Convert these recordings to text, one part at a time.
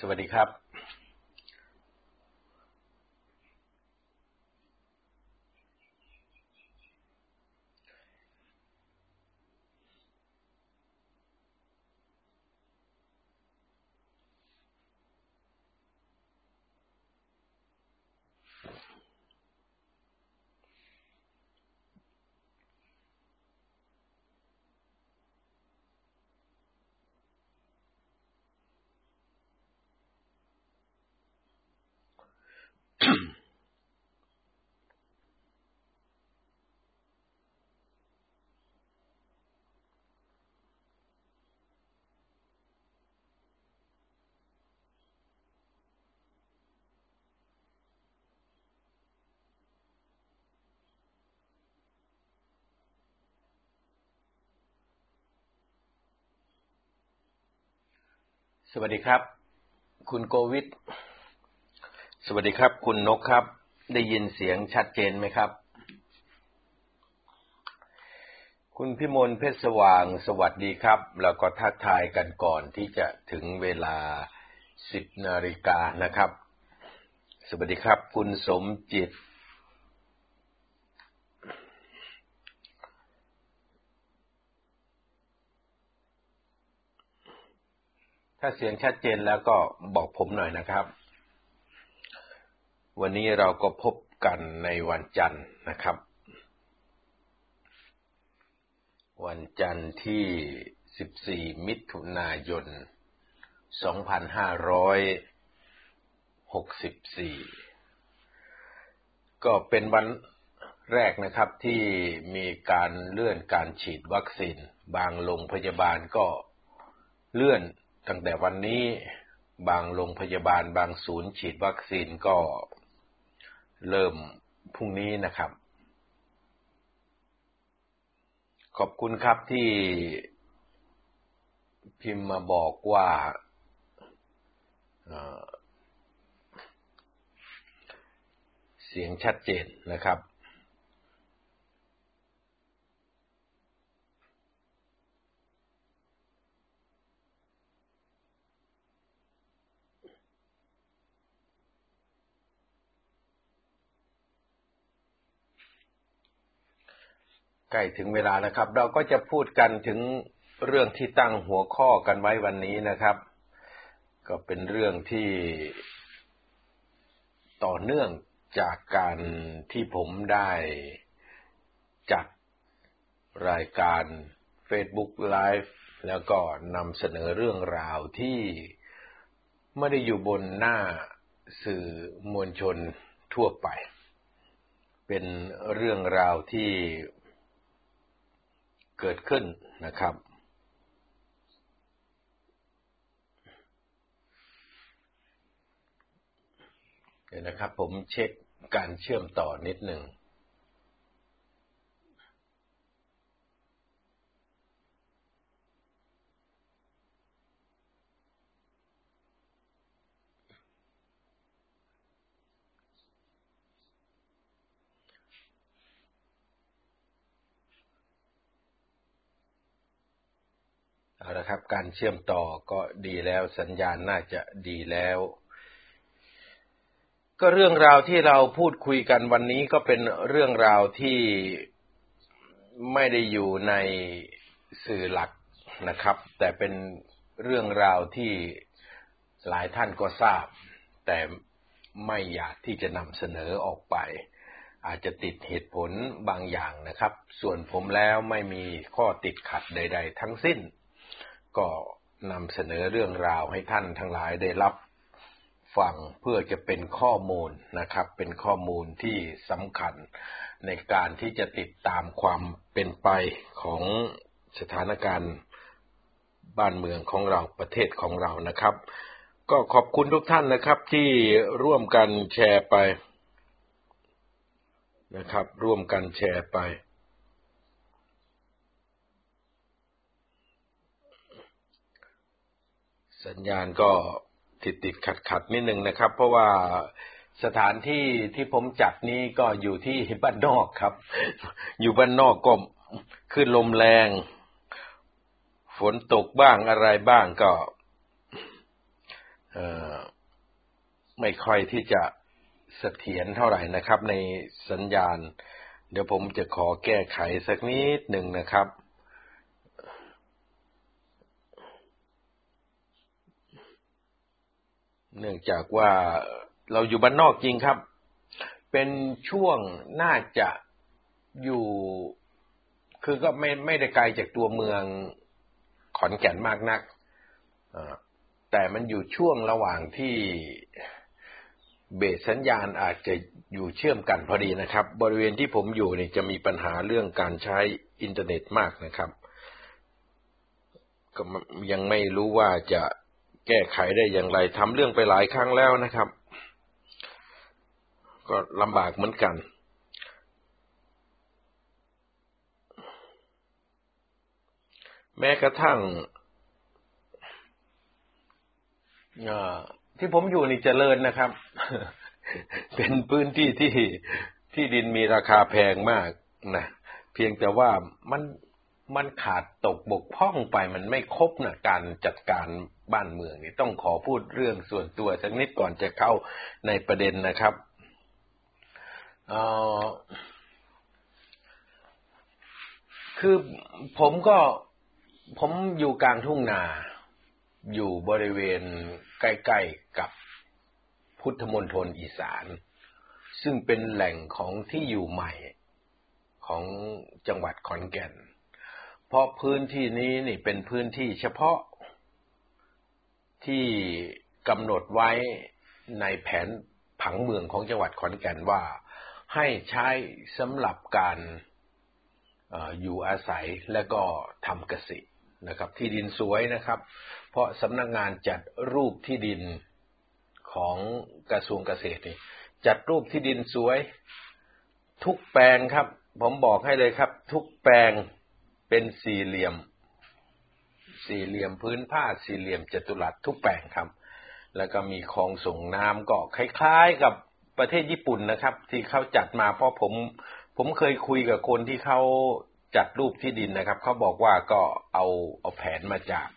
สวัสดีครับ สวัสดีครับ คุณโกวิทสวัสดีครับ คุณนกครับ ได้ยินเสียงชัดเจนไหมครับ คุณพิมลเพชรสว่างสวัสดีครับ แล้วก็ทักทายกันก่อนที่จะถึงเวลาสิบนาฬิกานะครับ สวัสดีครับ คุณสมจิต ถ้าเสียงชัดเจนแล้วก็บอกผมหน่อยนะครับ วันนี้เราก็พบกันในวันจันทร์นะครับ วันจันทร์ที่ 14 มิถุนายน 2564 ก็เป็นวันแรกนะครับที่มีการเลื่อนการฉีดวัคซีน บางโรงพยาบาลก็เลื่อน ตั้งแต่วันนี้บางโรงพยาบาลบางศูนย์ฉีดวัคซีนก็เริ่มพรุ่งนี้นะครับ ขอบคุณครับที่พิมพ์มาบอกว่าเสียงชัดเจนนะครับ ใกล้ถึงเวลาแล้วครับ เราก็จะพูดกันถึงเรื่องที่ตั้งหัวข้อกันไว้วันนี้นะครับ ก็เป็นเรื่องที่ต่อเนื่องจากการที่ผมได้จัดรายการ Facebook Live แล้วก็นำเสนอเรื่องราวที่ไม่ได้อยู่บนหน้าสื่อมวลชนทั่วไป เป็นเรื่องราวที่ เกิดขึ้นนะครับ เดี๋ยวนะครับผมเช็คการเชื่อมต่อนิดหนึ่ง เอาละครับ การเชื่อมต่อก็ดีแล้วสัญญาณน่าจะดีแล้ว ก็เรื่องราวที่เราพูดคุยกันวันนี้ก็เป็นเรื่องราวที่ไม่ได้อยู่ในสื่อหลักนะครับ แต่เป็นเรื่องราวที่หลายท่านก็ทราบ แต่ไม่อยากที่จะนำเสนอออกไป อาจจะติดเหตุผลบางอย่างนะครับ ส่วนผมแล้วไม่มีข้อติดขัดใด ๆ ทั้งสิ้น ก็นำเสนอเรื่องราวให้ท่านทั้งหลายได้รับฟังเพื่อจะเป็นข้อมูลนะครับ เป็นข้อมูลที่สำคัญในการที่จะติดตามความเป็นไปของสถานการณ์บ้านเมืองของเราประเทศของเรานะครับ ก็ขอบคุณทุกท่านนะครับที่ร่วมกันแชร์ไปนะครับ ร่วมกันแชร์ไป สัญญาณก็ติดติดขัดขัดนิดนึงนะครับ เพราะว่าสถานที่ที่ผมจัดนี้ก็อยู่ที่บ้านนอกครับ อยู่บ้านนอกก็ขึ้นลมแรง ฝนตกบ้างอะไรบ้างก็ไม่ค่อยที่จะเสถียรเท่าไหร่นะครับ ในสัญญาณ เดี๋ยวผมจะขอแก้ไขสักนิดหนึ่งนะครับ เนื่องจากว่าเราอยู่บ้านนอกจริงครับ เป็นช่วงน่าจะอยู่ คือก็ไม่ไม่ได้ไกลจากตัวเมืองขอนแก่นมากนักแต่มันอยู่ช่วงระหว่างที่เบสสัญญาณอาจจะอยู่เชื่อมกันพอดีนะครับ บริเวณที่ผมอยู่นี่จะมีปัญหาเรื่องการใช้อินเทอร์เน็ตมากนะครับ ก็ยังไม่รู้ว่าจะ แก้ไขได้อย่างไรทำเรื่องไปหลายครั้งแล้วนะครับ ก็ลำบากเหมือนกันแม้กระทั่งที่ผมอยู่นี่เจริญนะครับ เป็นพื้นที่ที่ที่ดินมีราคาแพงมากนะเพียงแต่ว่ามันมันขาดตกบกพร่องไปมันไม่ครบนะการจัดการ บ้านเมืองนี่ต้องขอพูดเรื่องส่วนตัวสักนิดก่อนจะเข้าในประเด็นนะครับคือผมก็ผมอยู่กลางทุ่งนา อยู่บริเวณใกล้ๆกับพุทธมณฑลอีสาน ซึ่งเป็นแหล่งของที่อยู่ใหม่ของจังหวัดขอนแก่น เพราะพื้นที่นี้นี่เป็นพื้นที่เฉพาะ ที่กำหนดไว้ในแผนผังเมืองของจังหวัดขอนแก่นว่า ให้ใช้สำหรับการอยู่อาศัยและก็ทำเกษตรนะครับ ที่ดินสวยนะครับ เพราะสำนักงานจัดรูปที่ดินของกระทรวงเกษตรนี่จัดรูปที่ดินสวย ทุกแปลงครับ ผมบอกให้เลยครับ ทุกแปลงเป็นสี่เหลี่ยม สี่เหลี่ยมพื้นผ้าสี่เหลี่ยมจัตุรัสทุกแปลงครับ แล้วก็มีคลองส่งน้ำก็คล้ายๆกับประเทศญี่ปุ่นนะครับ ที่เขาจัดมาเพราะผม ผมเคยคุยกับคนที่เขาจัดรูปที่ดินนะครับเขาบอกว่าก็เอาเอาแผนมาจาก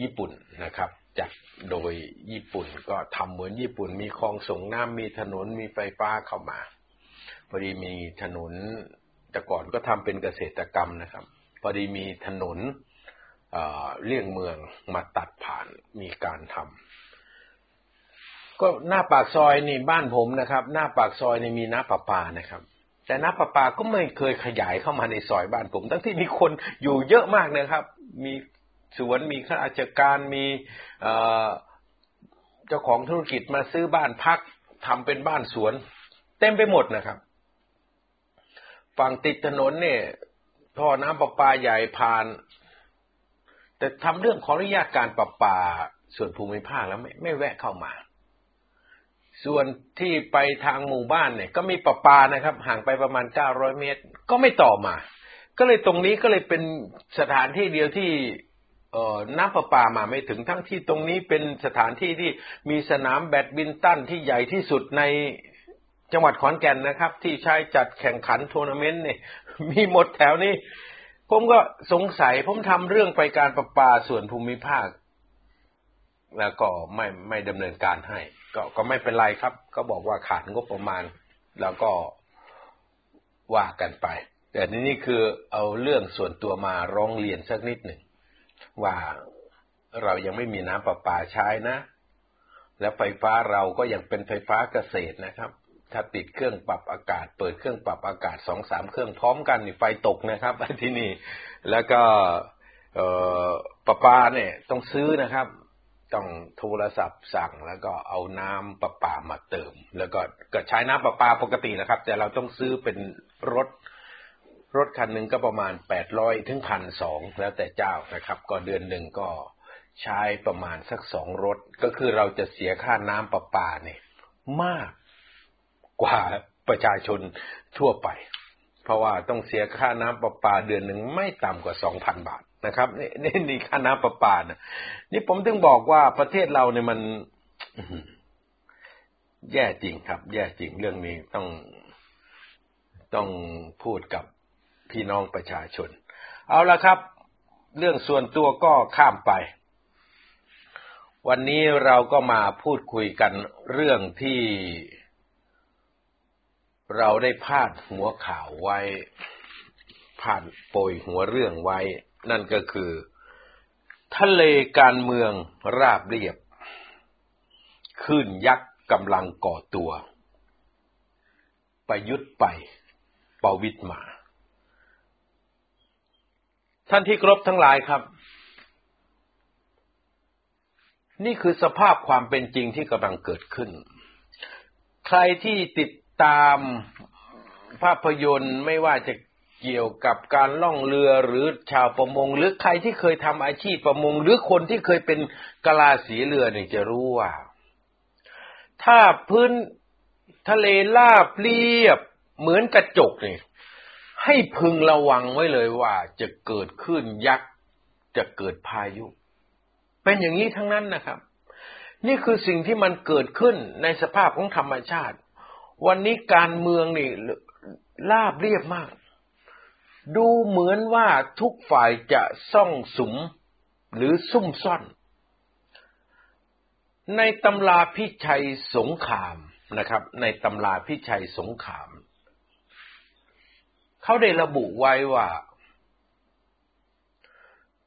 ญี่ปุ่นนะครับจัดโดยญี่ปุ่นก็ทำเหมือนญี่ปุ่น มีคลองส่งน้ำมีถนนมีไฟฟ้าเข้ามาพอดีมีถนนแต่ก่อนก็ทำเป็นเกษตรกรรมนะครับ พอดีมีถนน เลี่ยงเมืองมาตัดผ่านมีการทำก็หน้าปากซอยนี่บ้านผมนะครับ หน้าปากซอยนี่มีน้ำประปานะครับ แต่น้ำประปาก็ไม่เคยขยายเข้ามาในซอยบ้านผม ทั้งที่มีคนอยู่เยอะมากนะครับ มีสวนมีข้าราชการมีเจ้าของธุรกิจมาซื้อบ้านพักทำเป็นบ้านสวน เต็มไปหมดนะครับฝั่งติดถนนเนี่ยท่อน้ำประปาใหญ่ผ่าน แต่ทำเรื่องขออนุญาตการประปาส่วนภูมิภาคแล้วไม่ไม่แวะเข้ามา ส่วนที่ไปทางหมู่บ้านเนี่ย ก็มีประปานะครับ ห่างไปประมาณเก้าร้อยเมตร ก็ไม่ต่อมา ก็เลยตรงนี้ก็เลยเป็นสถานที่เดียวที่เอ่อน้ำประปามาไม่ถึงทั้งที่ตรงนี้เป็นสถานที่ที่มีสนามแบดมินตันที่ใหญ่ที่สุดในจังหวัดขอนแก่นนะครับ ที่ใช้จัดแข่งขันทัวร์นาเมนต์เนี่ยมีหมดแถวนี้ ผมก็สงสัย ผมทำเรื่องไปการประปาส่วนภูมิภาค แล้วก็ไม่ไม่ดำเนินการให้ ก็ก็ไม่เป็นไรครับ ก็บอกว่าขาดงบประมาณ แล้วก็ว่ากันไป แต่นี่นี่คือเอาเรื่องส่วนตัวมาร้องเรียนสักนิดหนึ่งว่าเรายังไม่มีน้ำประปาใช้นะ แล้วไฟฟ้าเราก็ยังเป็นไฟฟ้าเกษตรนะครับ ถ้าติดเครื่องปรับอากาศ เปิดเครื่องปรับอากาศสองสามเครื่องพร้อมกันนี่ไฟตกนะครับที่นี่แล้วก็ประปาเนี่ยต้องซื้อนะครับต้องโทรศัพท์สั่งแล้วก็เอาน้ำประปามาเติม แล้วก็ก็ใช้น้ำประปาปกตินะครับ แต่เราต้องซื้อเป็นรถรถคันหนึ่งก็ประมาณแปดร้อยถึงพันสองแล้วแต่เจ้านะครับ ก็เดือนหนึ่งก็ใช้ประมาณสักสองรถ ก็คือเราจะเสียค่าน้ำประปาเนี่ยมาก กว่าประชาชนทั่วไป เพราะว่าต้องเสียค่าน้ำประปาเดือนหนึ่งไม่ต่ำกว่าสองพันบาทนะครับนี่นี่นี่ค่าน้ำประปานะนี่ผมถึงบอกว่าประเทศเราเนี่ยมันแย่จริงครับ แย่จริงเรื่องนี้ต้องต้องพูดกับพี่น้องประชาชน เอาละครับ เรื่องส่วนตัวก็ข้ามไป วันนี้เราก็มาพูดคุยกันเรื่องที่ เราได้พาดหัวข่าวไว้พาดโปยหัวเรื่องไว้ นั่นก็คือ ทะเลการเมืองราบเรียบขึ้นยักษ์กำลังก่อตัว ประยุทธ์ไปปวิตมา ท่านที่ครบทั้งหลายครับ นี่คือสภาพความเป็นจริงที่กำลังเกิดขึ้น ใครที่ติด ตามภาพยนตร์ไม่ว่าจะเกี่ยวกับการล่องเรือหรือชาวประมง หรือใครที่เคยทำอาชีพประมง หรือคนที่เคยเป็นกลาสีเรือเนี่ยจะรู้ว่า ถ้าพื้นทะเลลาบเรียบเหมือนกระจกนี่ให้พึงระวังไว้เลยว่าจะเกิดขึ้นยักษ์จะเกิดพายุ เป็นอย่างนี้ทั้งนั้นนะครับ นี่คือสิ่งที่มันเกิดขึ้นในสภาพของธรรมชาติ วันนี้การเมืองนี่ลาบเรียบมาก ดูเหมือนว่าทุกฝ่ายจะซ่องสุมหรือซุ่มซ่อน ในตำราพิชัยสงครามนะครับ ในตำราพิชัยสงคราม เขาได้ระบุไว้ว่า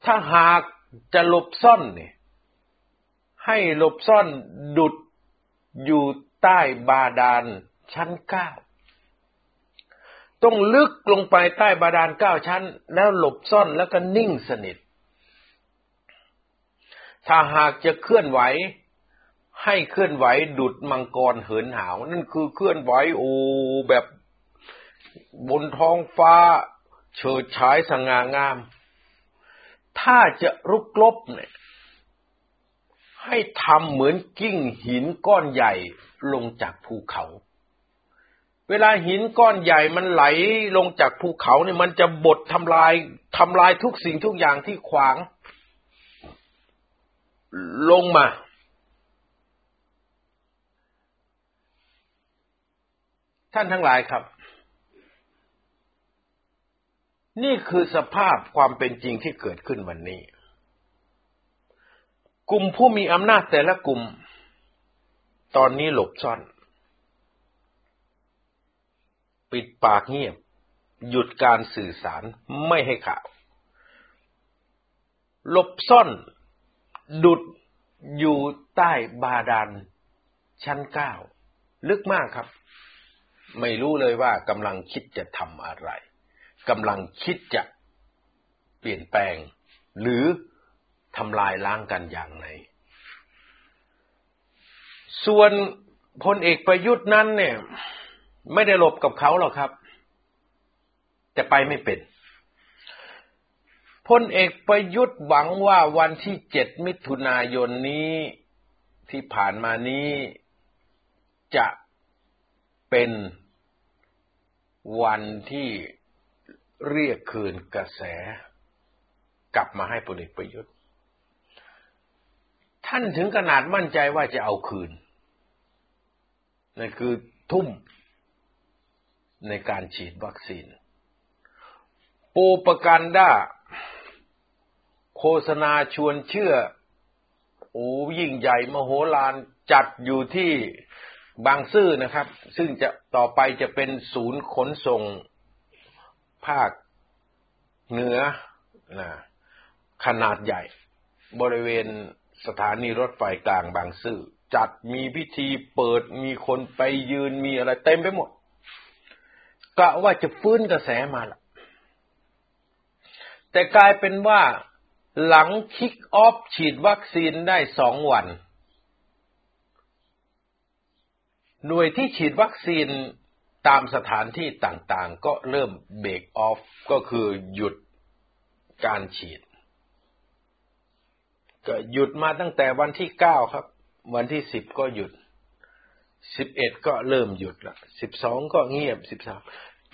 ถ้าหากจะหลบซ่อนเนี่ยให้หลบซ่อนดุดอยู่ใต้บาดาล ชั้นเก้าต้องลึกลงไปใต้บาดาลเก้าชั้น แล้วหลบซ่อนแล้วก็นิ่งสนิท ถ้าหากจะเคลื่อนไหว ให้เคลื่อนไหวดุดมังกรเหินหาว นั่นคือเคลื่อนไหวโอ้แบบบนท้องฟ้า เฉิดฉายสง่างาม ถ้าจะรุกลบเนี่ย ให้ทำเหมือนกิ้งหินก้อนใหญ่ลงจากภูเขา เวลาหินก้อนใหญ่มันไหลลงจากภูเขาเนี่ยมันจะบดทำลายทำลายทุกสิ่งทุกอย่างที่ขวาง ลงมา ท่านทั้งหลายครับ นี่คือสภาพความเป็นจริงที่เกิดขึ้นวันนี้ กลุ่มผู้มีอำนาจแต่ละกลุ่ม ตอนนี้หลบซ่อน ปิดปากเงียบ หยุดการสื่อสารไม่ให้ข่าว หลบซ่อน ดุดอยู่ใต้บาดาลชั้นเก้า ลึกมากครับ ไม่รู้เลยว่ากำลังคิดจะทำอะไรกำลังคิดจะเปลี่ยนแปลง หรือทำลายล้างกันอย่างไรส่วนพลเอกประยุทธ์นั้นเนี่ย ไม่ได้หลบกับเขาหรอกครับ แต่ไปไม่เป็นพลเอกประยุทธ์หวังว่าวันที่เจ็ดมิถุนายนนี้ที่ผ่านมานี้จะเป็นวันที่เรียกคืนกระแส กลับมาให้พลเอกประยุทธ์ ท่านถึงขนาดมั่นใจว่าจะเอาคืนนั่นคือทุ่ม ในการฉีดวัคซีนโปประกันด้าโฆษณาชวนเชื่อ โอ้ยิ่งใหญ่มโหฬารจัดอยู่ที่บางซื่อนะครับ ซึ่งจะต่อไปจะเป็นศูนย์ขนส่งภาคเหนือนะขนาดใหญ่ บริเวณสถานีรถไฟกลางบางซื่อ จัดมีพิธีเปิดมีคนไปยืนมีอะไรเต็มไปหมด กะว่าจะฟื้นกระแสมาละแต่กลายเป็นว่าหลังคิกออฟฉีดวัคซีนได้สองวัน หน่วยที่ฉีดวัคซีนตามสถานที่ต่างๆ ก็เริ่มเบรกออฟก็คือหยุดการฉีด ก็หยุดมาตั้งแต่วันที่เก้าครับ วันที่สิบก็หยุด สิบเอ็ดก็เริ่มหยุดละสิบสองก็เงียบสิบสาม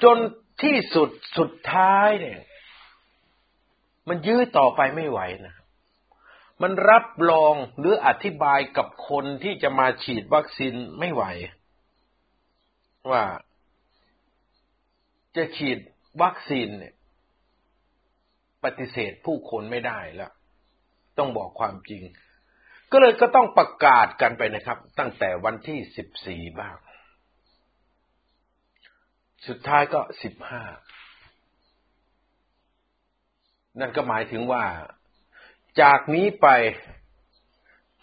จนที่สุดสุดท้ายเนี่ย มันยื้อต่อไปไม่ไหวนะมันรับรองหรืออธิบายกับคนที่จะมาฉีดวัคซีนไม่ไหว ว่าจะฉีดวัคซีนเนี่ย ปฏิเสธผู้คนไม่ได้แล้วต้องบอกความจริง ก็เลยก็ต้องประกาศกันไปนะครับ ตั้งแต่วันที่สิบสี่บ้าง สุดท้ายก็สิบห้า นั่นก็หมายถึงว่า จากนี้ไป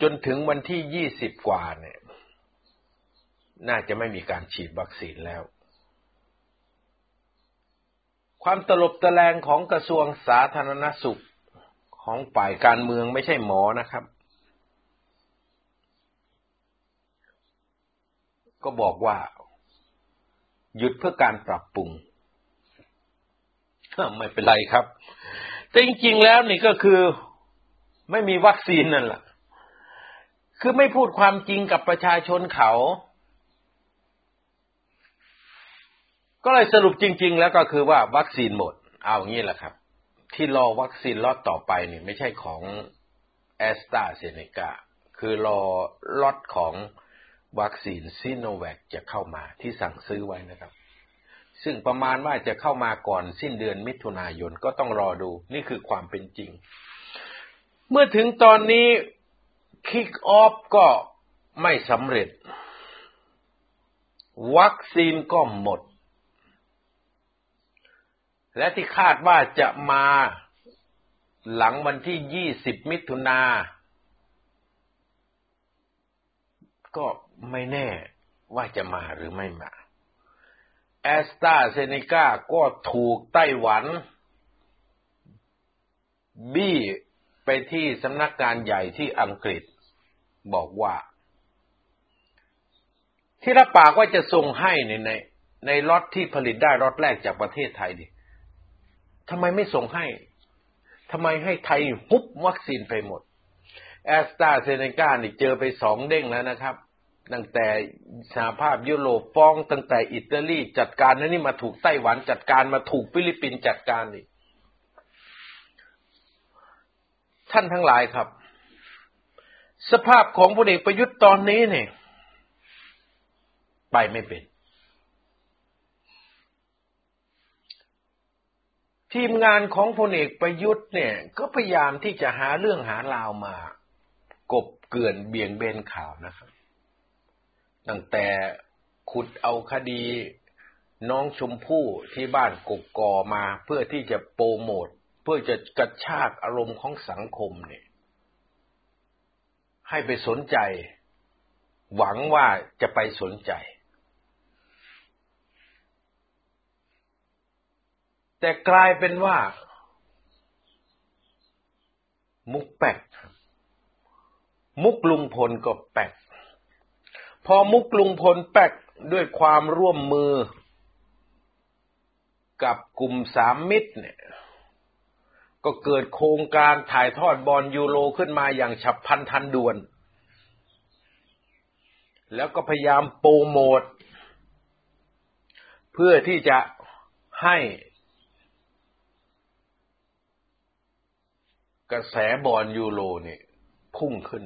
จนถึงวันที่ยี่สิบกว่าเนี่ย น่าจะไม่มีการฉีดวัคซีนแล้ว ความตลบตะแลงของกระทรวงสาธารณสุขของฝ่ายการเมืองไม่ใช่หมอนะครับ ก็บอกว่า หยุดเพื่อการปรับปรุงไม่เป็นไรครับ แต่จริงๆแล้วนี่ก็คือไม่มีวัคซีนนั่นแหละคือไม่พูดความจริงกับประชาชนเขา ก็เลยสรุปจริง ๆ แล้วก็คือว่าวัคซีนหมด เอางี้แหละครับ ที่รอวัคซีนล็อตต่อไปนี่ไม่ใช่ของแอสตราเซเนกาคือรอล็อตของ วัคซีนซิโนแวคจะเข้ามาที่สั่งซื้อไว้นะครับ ซึ่งประมาณว่าจะเข้ามาก่อนสิ้นเดือนมิถุนายนก็ต้องรอดูนี่คือความเป็นจริง เมื่อถึงตอนนี้คิกออฟก็ไม่สำเร็จ วัคซีนก็หมด และที่คาดว่าจะมาหลังวันที่ 20 มิถุนา ก็ไม่แน่ว่าจะมาหรือไม่มาแอสตราเซเนกาก็ถูกไต้หวัน บี้ไปที่สำนักงานใหญ่ที่อังกฤษ บอกว่า ที่รับปากว่าจะส่งให้ในในในรถที่ผลิตได้รถแรกจากประเทศไทยดิทำไมไม่ส่งให้ทำไมให้ไทยฮุบวัคซีนไปหมด แอสตราเซเนกานี่เจอไปสองเด้งแล้วนะครับ ตั้งแต่สหภาพยุโรปฟ้อง ตั้งแต่อิตาลีจัดการแล้วนี่มาถูกไต้หวันจัดการมาถูกฟิลิปปินส์จัดการนี่ท่านทั้งหลายครับ สภาพของพลเอกประยุทธ์ตอนนี้เนี่ยไปไม่เป็น ทีมงานของพลเอกประยุทธ์เนี่ย ก็พยายามที่จะหาเรื่องหาราวมา กบเกื่อนเบี่ยงเบนข่าวนะครับ ตั้งแต่ขุดเอาคดีน้องชมพู่ที่บ้านกกกอมาเพื่อที่จะโปรโมท เพื่อจะกระชากอารมณ์ของสังคมเนี่ย ให้ไปสนใจ หวังว่าจะไปสนใจ แต่กลายเป็นว่า มุกแปก มุกลุงพลก็แปก พอมุกลุงพลแปกด้วยความร่วมมือ กับกลุ่มสามมิตรเนี่ย ก็เกิดโครงการถ่ายทอดบอลยูโรขึ้นมาอย่างฉับพลันทันด่วน แล้วก็พยายามโปรโมท เพื่อที่จะให้กระแสบอลยูโรเนี่ยพุ่งขึ้น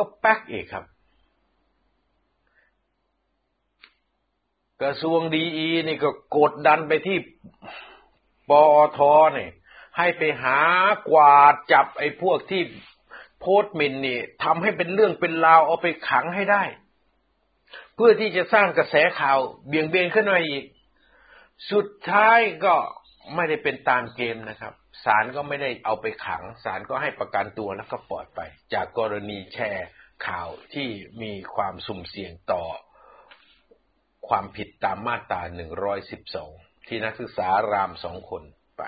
ก็แป๊กอีกครับ กระทรวงดีอีนี่ก็กดดันไปที่ปอทเนี่ให้ไปหากวาดจับไอ้พวกที่โพสต์มินนี่ทำให้เป็นเรื่องเป็นราวเอาไปขังให้ได้ เพื่อที่จะสร้างกระแสข่าวเบี่ยงเบนขึ้นมาอีก สุดท้ายก็ไม่ได้เป็นตามเกมนะครับ ศาลก็ไม่ได้เอาไปขังศาลก็ให้ประกันตัวแล้วก็ปล่อยไป จากกรณีแชร์ข่าวที่มีความสุ่มเสี่ยงต่อ ความผิดตามมาตรา 112 ที่นักศึกษารามสองคนไป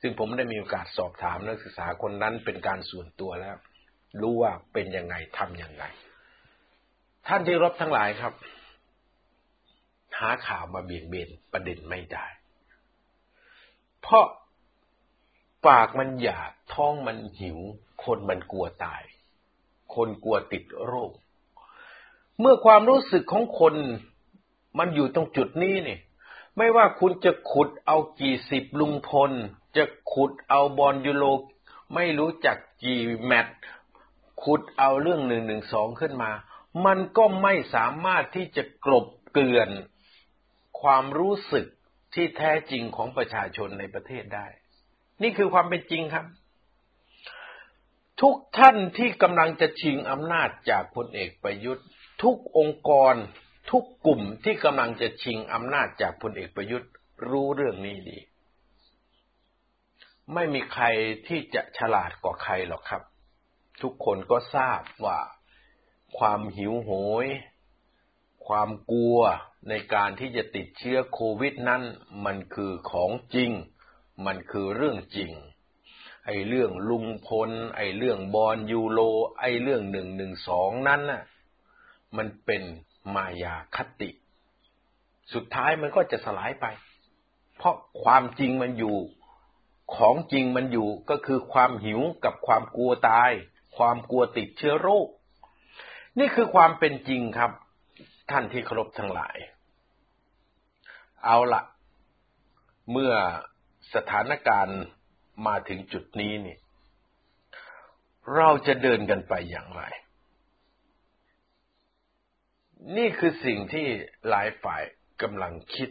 ซึ่งผมได้มีโอกาสสอบถามนักศึกษาคนนั้นเป็นการส่วนตัวแล้ว รู้ว่าเป็นยังไงทำยังไง ท่านที่รบทั้งหลายครับ หาข่าวมาเบี่ยงเบนประเด็นไม่ได้ เพราะ ปากมันอยากท้องมันหิว คนมันกลัวตาย คนกลัวติดโรค เมื่อความรู้สึกของคนมันอยู่ตรงจุดนี้นี่ไม่ว่าคุณจะขุดเอากี่สิบลุงพล จะขุดเอาบอลยูโรไม่รู้จักกี่แมตช์ขุดเอาเรื่องหนึ่งหนึ่งสองขึ้นมา มันก็ไม่สามารถที่จะกลบเกลื่อนความรู้สึกที่แท้จริงของประชาชนในประเทศได้ นี่คือความเป็นจริงครับ ทุกท่านที่กำลังจะชิงอำนาจจากพลเอกประยุทธ์ ทุกองค์กร ทุกกลุ่มที่กำลังจะชิงอำนาจจากพลเอกประยุทธ์ รู้เรื่องนี้ดี ไม่มีใครที่จะฉลาดกว่าใครหรอกครับ ทุกคนก็ทราบว่าความหิวโหย ความกลัวในการที่จะติดเชื้อโควิดนั้น มันคือของจริง มันคือเรื่องจริง ไอ้เรื่องลุงพล ไอ้เรื่องบอลยูโรไอ้เรื่องหนึ่งหนึ่งสองนั้นน่ะ มันเป็นมายาคติ สุดท้ายมันก็จะสลายไป เพราะความจริงมันอยู่ ของจริงมันอยู่ก็คือความหิวกับความกลัวตาย ความกลัวติดเชื้อโรค นี่คือความเป็นจริงครับ ท่านที่เคารพทั้งหลาย เอาละเมื่อ สถานการณ์มาถึงจุดนี้นี่ เราจะเดินกันไปอย่างไร นี่คือสิ่งที่หลายฝ่ายกำลังคิด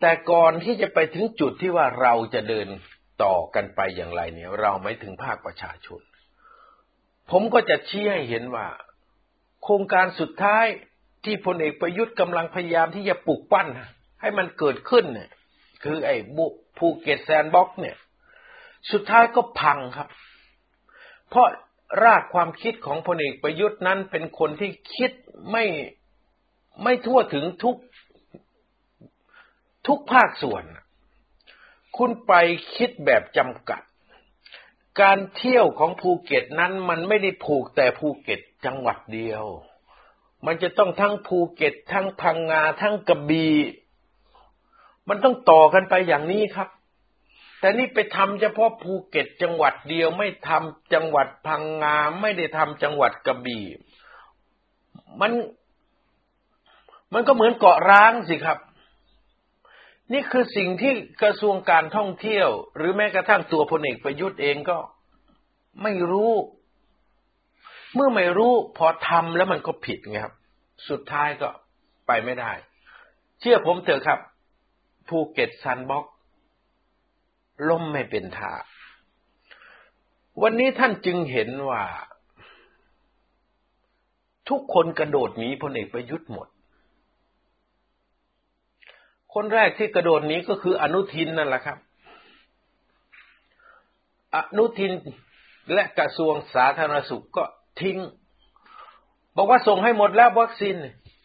แต่ก่อนที่จะไปถึงจุดที่ว่าเราจะเดินต่อกันไปอย่างไรเนี่ย เราไม่ถึงภาคประชาชน ผมก็จะชี้ให้เห็นว่า โครงการสุดท้ายที่พลเอกประยุทธ์กำลังพยายามที่จะปลุกปั้นให้มันเกิดขึ้นเนี่ย คือไอ้บุภูเก็ตแซนด์บ็อกซ์เนี่ย สุดท้ายก็พังครับ เพราะรากความคิดของพลเอกประยุทธ์นั้นเป็นคนที่คิดไม่ไม่ทั่วถึงทุกทุกภาคส่วน คุณไปคิดแบบจำกัด การเที่ยวของภูเก็ตนั้นมันไม่ได้ผูกแต่ภูเก็ตจังหวัดเดียว มันจะต้องทั้งภูเก็ต ทั้งพังงา ทั้งกระบี่ มันต้องต่อกันไปอย่างนี้ครับ แต่นี่ไปทำเฉพาะภูเก็ตจังหวัดเดียวไม่ทำจังหวัดพังงาไม่ได้ทำจังหวัดกระบี่มัน มันก็เหมือนเกาะร้างสิครับ นี่คือสิ่งที่กระทรวงการท่องเที่ยว หรือแม้กระทั่งตัวพลเอกประยุทธ์เองก็ไม่รู้ เมื่อไม่รู้พอทำแล้วมันก็ผิดไงครับ สุดท้ายก็ไปไม่ได้ เชื่อผมเถอะครับ ภูเก็ตแซนด์บ็อกซ์ล้มไม่เป็นท่า วันนี้ท่านจึงเห็นว่า ทุกคนกระโดดหนีพลเอกประยุทธ์หมด คนแรกที่กระโดดหนีก็คืออนุทินนั่นแหละครับ อนุทินและกระทรวงสาธารณสุขก็ทิ้ง บอกว่าส่งให้หมดแล้ววัคซีน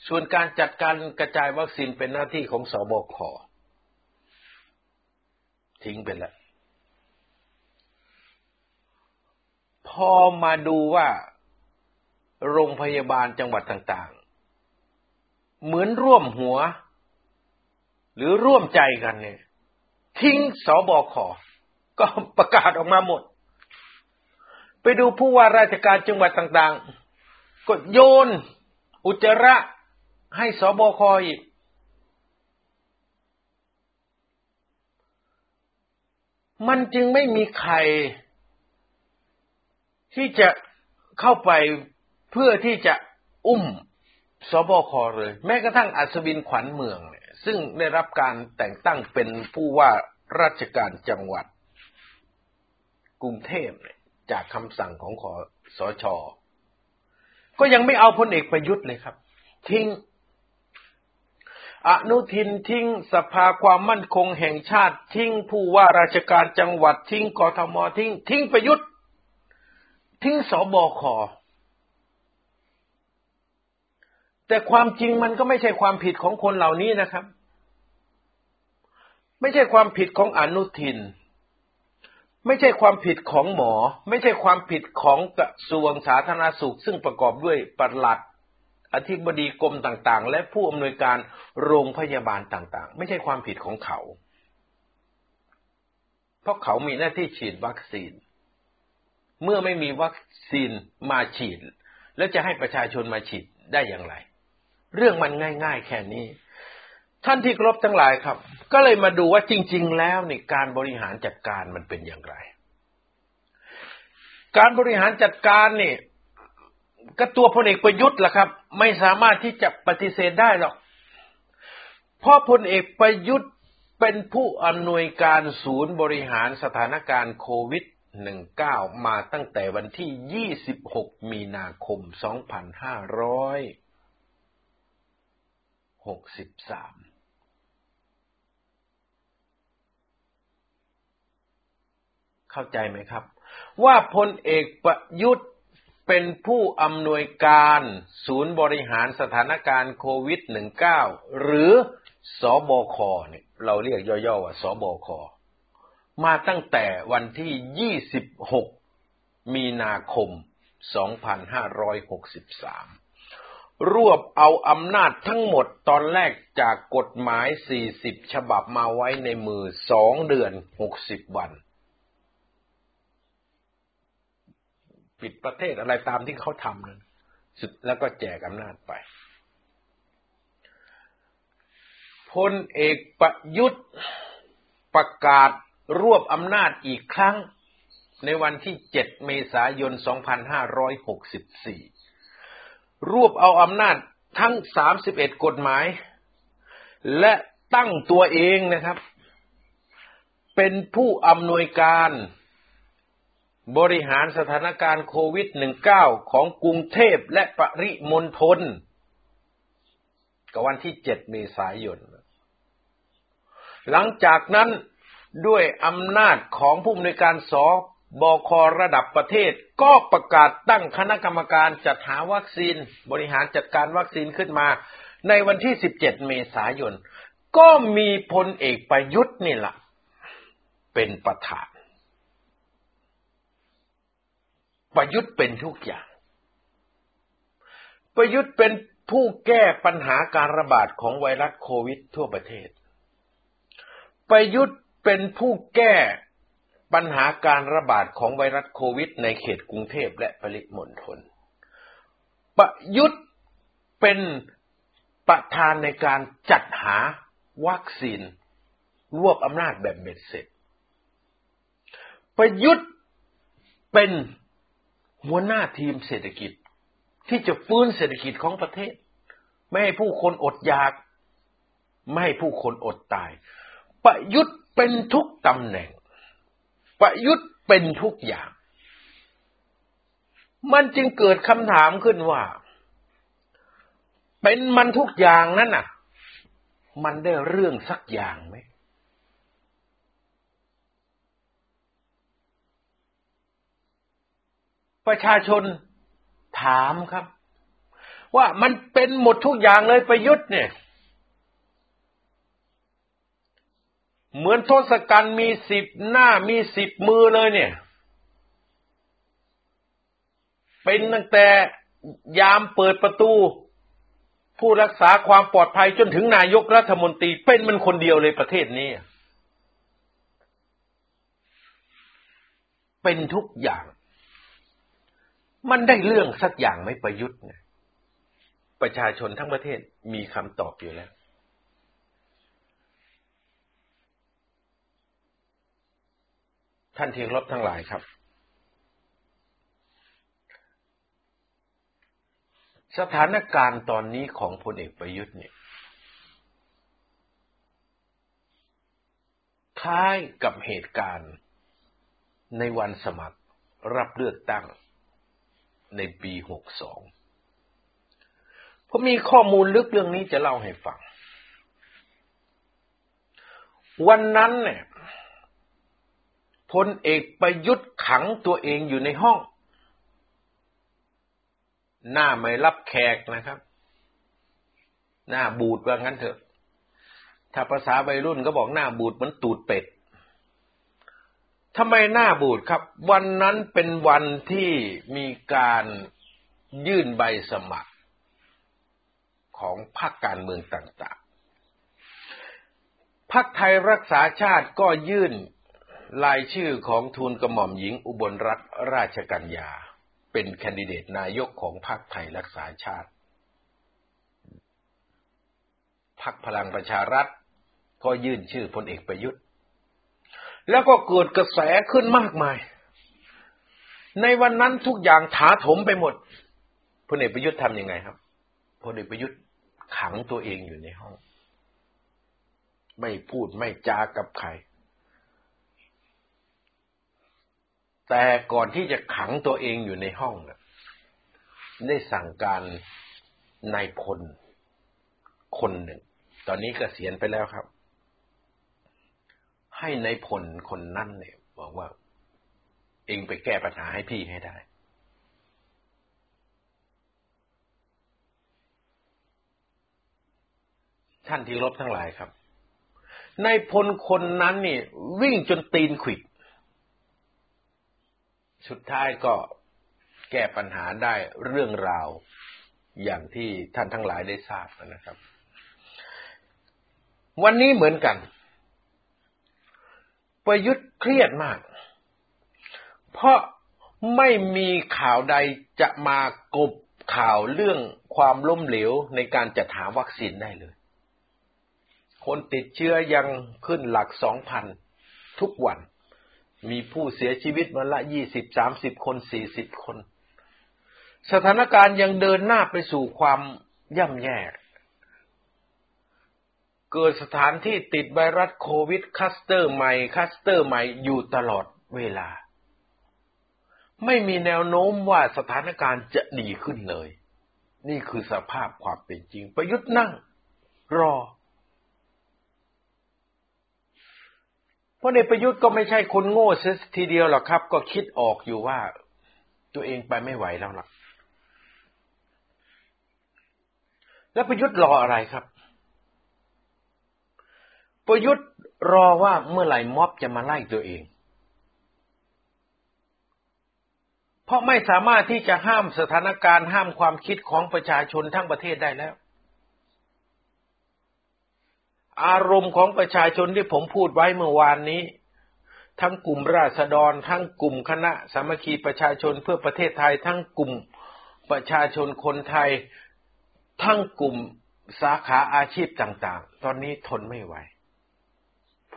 ส่วนการจัดการกระจายวัคซีนเป็นหน้าที่ของสอบค ทิ้งไปแล้ว พอมาดูว่าโรงพยาบาลจังหวัดต่างๆ เหมือนร่วมหัว หรือร่วมใจกันเนี่ย ทิ้งสอบอขอก็ประกาศออกมาหมด ไปดูผู้ว่าราชการจังหวัดต่างๆ ก็โยน อุจจาระให้สอบอคออีก มันจึงไม่มีใคร ที่จะเข้าไปเพื่อที่จะอุ้มสบคเลย แม้กระทั่งอัศวินขวัญเมืองเนี่ยซึ่งได้รับการแต่งตั้งเป็นผู้ว่าราชการจังหวัด กรุงเทพเนี่ยจากคำสั่งของขอสอชอก็ยังไม่เอาพลเอกประยุทธ์เลยครับ ทิ้ง อนุทินทิ้งสภาความมั่นคงแห่งชาติทิ้งผู้ว่าราชการจังหวัดทิ้งกทมทิ้ง ทิ้งประยุทธ์ ทิ้งสบคแต่ความจริงมันก็ไม่ใช่ความผิดของคนเหล่านี้นะครับ ไม่ใช่ความผิดของอนุทิน ไม่ใช่ความผิดของหมอ ไม่ใช่ความผิดของกระทรวงสาธารณสุข ซึ่งประกอบด้วยปลัด อธิบดีกรมต่างๆ และผู้อำนวยการโรงพยาบาลต่างๆ ไม่ใช่ความผิดของเขา เพราะเขามีหน้าที่ฉีดวัคซีน เมื่อไม่มีวัคซีนมาฉีด แล้วจะให้ประชาชนมาฉีดได้อย่างไร เรื่องมันง่าย ๆ แค่นี้ ท่านที่ครบทั้งหลายครับ ก็เลยมาดูว่าจริง ๆ แล้วนี่การบริหารจัดการมันเป็นอย่างไร การบริหารจัดการนี่ ก็ตัวพลเอกประยุทธ์ล่ะครับ ไม่สามารถที่จะปฏิเสธได้หรอก เพราะพลเอกประยุทธ์เป็นผู้อำนวยการศูนย์บริหารสถานการณ์โควิด 19 มาตั้งแต่วันที่ 26 มีนาคม 2563เข้าใจไหมครับ ว่าพลเอกประยุทธ์ เป็นผู้อำนวยการศูนย์บริหารสถานการณ์โควิด -19 หรือสอบอคเนี่ยเราเรียกย่อๆว่าสอบอคมาตั้งแต่วันที่ 26 มีนาคม 2563 รวบเอาอำนาจทั้งหมดตอนแรกจากกฎหมาย 40 ฉบับมาไว้ในมือ 2 เดือน 60 วัน ปิดประเทศอะไรตามที่เขาทำนั้นสุดแล้วก็แจกอำนาจไปพลเอกประยุทธ์ประกาศรวบอำนาจอีกครั้งในวันที่ 7 เมษายน 2564 รวบเอาอำนาจทั้ง 31 กฎหมาย และตั้งตัวเองนะครับ เป็นผู้อำนวยการ บริหารสถานการณ์โควิด -19 ของกรุงเทพและปริมณฑลกับวันที่ 7 เมษายน หลังจากนั้นด้วยอำนาจของผู้อำนวยการสบคระดับประเทศ ก็ประกาศตั้งคณะกรรมการจัดหาวัคซีน บริหารจัดการวัคซีนขึ้นมา ในวันที่ 17 เมษายน ก็มีพลเอกประยุทธ์นี่แหละเป็นประธาน ประยุทธ์เป็นทุกอย่าง ประยุทธ์เป็นผู้แก้ปัญหาการระบาดของไวรัสโควิดทั่วประเทศ ประยุทธ์เป็นผู้แก้ปัญหาการระบาดของไวรัสโควิด ในเขตกรุงเทพและปริมณฑล ประยุทธ์เป็นประธานในการจัดหาวัคซีน รวบอำนาจแบบเบ็ดเสร็จ ประยุทธ์เป็น หัวหน้าทีมเศรษฐกิจ ที่จะฟื้นเศรษฐกิจของประเทศ ไม่ให้ผู้คนอดอยาก ไม่ให้ผู้คนอดตาย ประยุทธ์เป็นทุกตำแหน่ง ประยุทธ์เป็นทุกอย่าง มันจึงเกิดคำถามขึ้นว่า เป็นมันทุกอย่างนั่นน่ะ มันได้เรื่องสักอย่างไหม ประชาชนถามครับ ว่ามันเป็นหมดทุกอย่างเลยประยุทธ์เนี่ย เหมือนทศกัณฐ์มีสิบหน้ามีสิบมือเลยเนี่ย เป็นตั้งแต่ยามเปิดประตู ผู้รักษาความปลอดภัยจนถึงนายกรัฐมนตรี เป็นมันคนเดียวเลยประเทศนี้เป็นทุกอย่าง มันได้เรื่องสักอย่างไหมประยุทธ์เนี่ยประชาชนทั้งประเทศมีคำตอบอยู่แล้วท่านที่รบทั้งหลายครับ สถานการณ์ตอนนี้ของพลเอกประยุทธ์เนี่ยคล้ายกับเหตุการณ์ในวันสมัครรับเลือกตั้ง ในปีหกสองผมมีข้อมูลลึกเรื่องนี้จะเล่าให้ฟัง วันนั้นเนี่ยพลเอกประยุทธ์ขังตัวเองอยู่ในห้อง หน้าไม่รับแขกนะครับ หน้าบูดว่างั้นเถอะ ถ้าภาษาวัยรุ่นก็บอกหน้าบูดเหมือนตูดเป็ด ทำไมหน้าบูดครับ วันนั้นเป็นวันที่มีการยื่นใบสมัคร ของพรรคการเมืองต่างๆพรรคไทยรักษาชาติก็ยื่นรายชื่อของทูลกระหม่อมหญิงอุบลรัตนราชกัญญา เป็นแคนดิเดตนายกของพรรคไทยรักษาชาติพรรคพลังประชารัฐก็ยื่นชื่อพลเอกประยุทธ์ แล้วก็เกิดกระแสขึ้นมากมาย ในวันนั้นทุกอย่างถาถมไปหมดพลเอกประยุทธ์ทำยังไงครับพลเอกประยุทธ์ขังตัวเองอยู่ในห้อง ไม่พูดไม่จากับใคร แต่ก่อนที่จะขังตัวเองอยู่ในห้องได้สั่งการนายพลคนหนึ่ง ตอนนี้กเกษียณไปแล้วครับ ให้ในายพลคนนั้นเนี่ยบอกว่า เองไปแก้ปัญหาให้พี่ให้ได้ ท่านที่รบทั้งหลายครับ ในพลคนนั้นนี่วิ่งจนตีนขิด สุดท้ายก็แก้ปัญหาได้เรื่องราวอย่างที่ท่านทั้งหลายได้ทราบนะครับ วันนี้เหมือนกัน ประยุทธ์เครียดมาก เพราะไม่มีข่าวใดจะมากบข่าวเรื่องความล้มเหลวในการจัดหาวัคซีนได้เลย คนติดเชื้อยังขึ้นหลักสองพันทุกวัน มีผู้เสียชีวิตวันละยี่สิบสามสิบคนสี่สิบคน สถานการณ์ยังเดินหน้าไปสู่ความย่ำแย่ เกิดสถานที่ติดไวรัสโควิดคลัสเตอร์ใหม่คลัสเตอร์ใหม่อยู่ตลอดเวลา ไม่มีแนวโน้มว่าสถานการณ์จะดีขึ้นเลย นี่คือสภาพความเป็นจริง ประยุทธ์นั่ง รอ เพราะในประยุทธ์ก็ไม่ใช่คนโง่เสียทีเดียวหรอกครับ ก็คิดออกอยู่ว่า ตัวเองไปไม่ไหวแล้วล่ะแล้วประยุทธ์รออะไรครับ ประยุทธ์รอว่าเมื่อไหร่ม็อบจะมาไล่ตัวเอง เพราะไม่สามารถที่จะห้ามสถานการณ์ห้ามความคิดของประชาชนทั้งประเทศได้แล้ว อารมณ์ของประชาชนที่ผมพูดไว้เมื่อวานนี้ ทั้งกลุ่มราษฎร ทั้งกลุ่มคณะสามัคคีประชาชนเพื่อประเทศไทย ทั้งกลุ่มประชาชนคนไทย ทั้งกลุ่มสาขาอาชีพต่าง ๆ ตอนนี้ทนไม่ไหว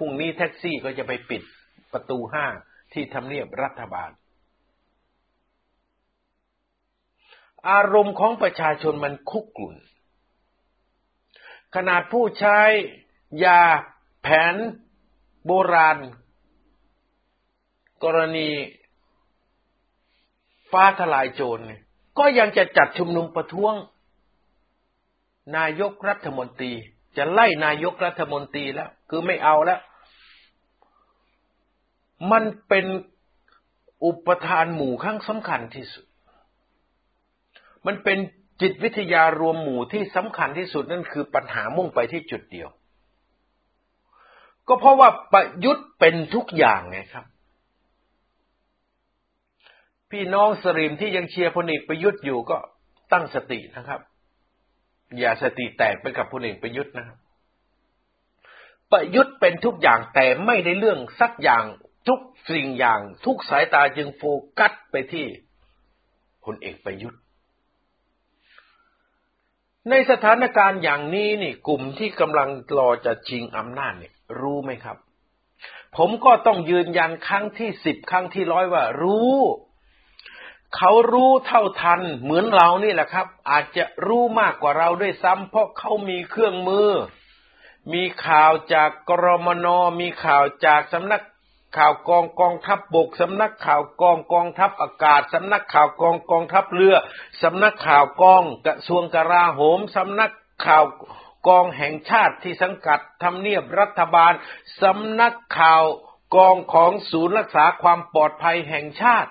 พรุ่งนี้แท็กซี่ก็จะไปปิดประตูห้าที่ทำเนียบรัฐบาล อารมณ์ของประชาชนมันคุกกลุ่น ขนาดผู้ใช้ยาแผนโบราณ กรณีฟ้าทลายโจรก็ยังจะจัดชุมนุมประท้วง นายกรัฐมนตรี จะไล่นายกรัฐมนตรีแล้ว คือไม่เอาแล้ว มันเป็นอุปทานหมู่ขั้งสำคัญที่สุด มันเป็นจิตวิทยารวมหมู่ที่สำคัญที่สุดนั่นคือปัญหามุ่งไปที่จุดเดียว ก็เพราะว่าประยุทธ์เป็นทุกอย่างไงครับ พี่น้องสริมที่ยังเชียร์พลเอกประยุทธ์อยู่ก็ตั้งสตินะครับ อย่าสติแตกไปกับพลเอกประยุทธ์นะครับประยุทธ์เป็นทุกอย่างแต่ไม่ได้เรื่องสักอย่าง ทุกสิ่งอย่างทุกสายตาจึงโฟกัสไปที่พลเอกประยุทธ์ ในสถานการณ์อย่างนี้นี่ กลุ่มที่กำลังรอจะชิงอำนาจเนี่ย รู้ไหมครับ ผมก็ต้องยืนยันครั้งที่สิบครั้งที่ร้อยว่า รู้ เขารู้เท่าทัน เหมือนเรานี่แหละครับ อาจจะรู้มากกว่าเราด้วยซ้ำเพราะเขามีเครื่องมือ มีข่าวจากกรมนมีข่าวจากสำนัก ข่าวกองกองทัพบบกสำนักข่าวกองกองทัพอากาศสำนักข่าวกองกองทัพเรือสำนักข่าวกองกระทรวงกลาโหมสำนักข่าวกองแห่งชาติที่สังกัดทำเนียบรัฐบาลสำนักข่าวกองของศูนย์รักษาความปลอดภัยแห่งชาติ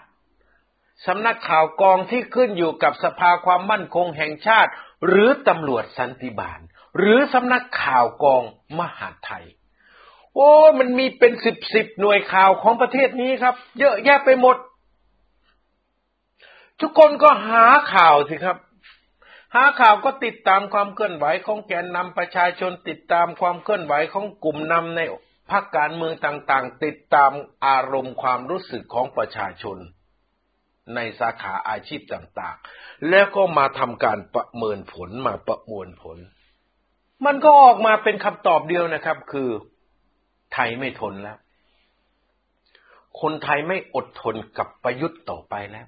สำนักข่าวกองที่ขึ้นอยู่กับสภาความมั่นคงแห่งชาติ หรือตำรวจสันติบาล หรือสำนักข่าวกองมหาไทย โอ้ มันมีเป็นสิบสิบหน่วยข่าวของประเทศนี้ครับ เยอะแยะไปหมด ทุกคนก็หาข่าวสิครับ หาข่าวก็ติดตามความเคลื่อนไหวของแกนนำประชาชนติดตามความเคลื่อนไหวของกลุ่มนำในพรรคการเมืองต่างๆ ติดตามอารมณ์ความรู้สึกของประชาชน ในสาขาอาชีพต่างๆ แล้วก็มาทำการประเมินผลมาประมวลผล มันก็ออกมาเป็นคำตอบเดียวนะครับ คือ ไทยไม่ทนแล้ว คนไทยไม่อดทนกับประยุทธ์ต่อไปแล้ว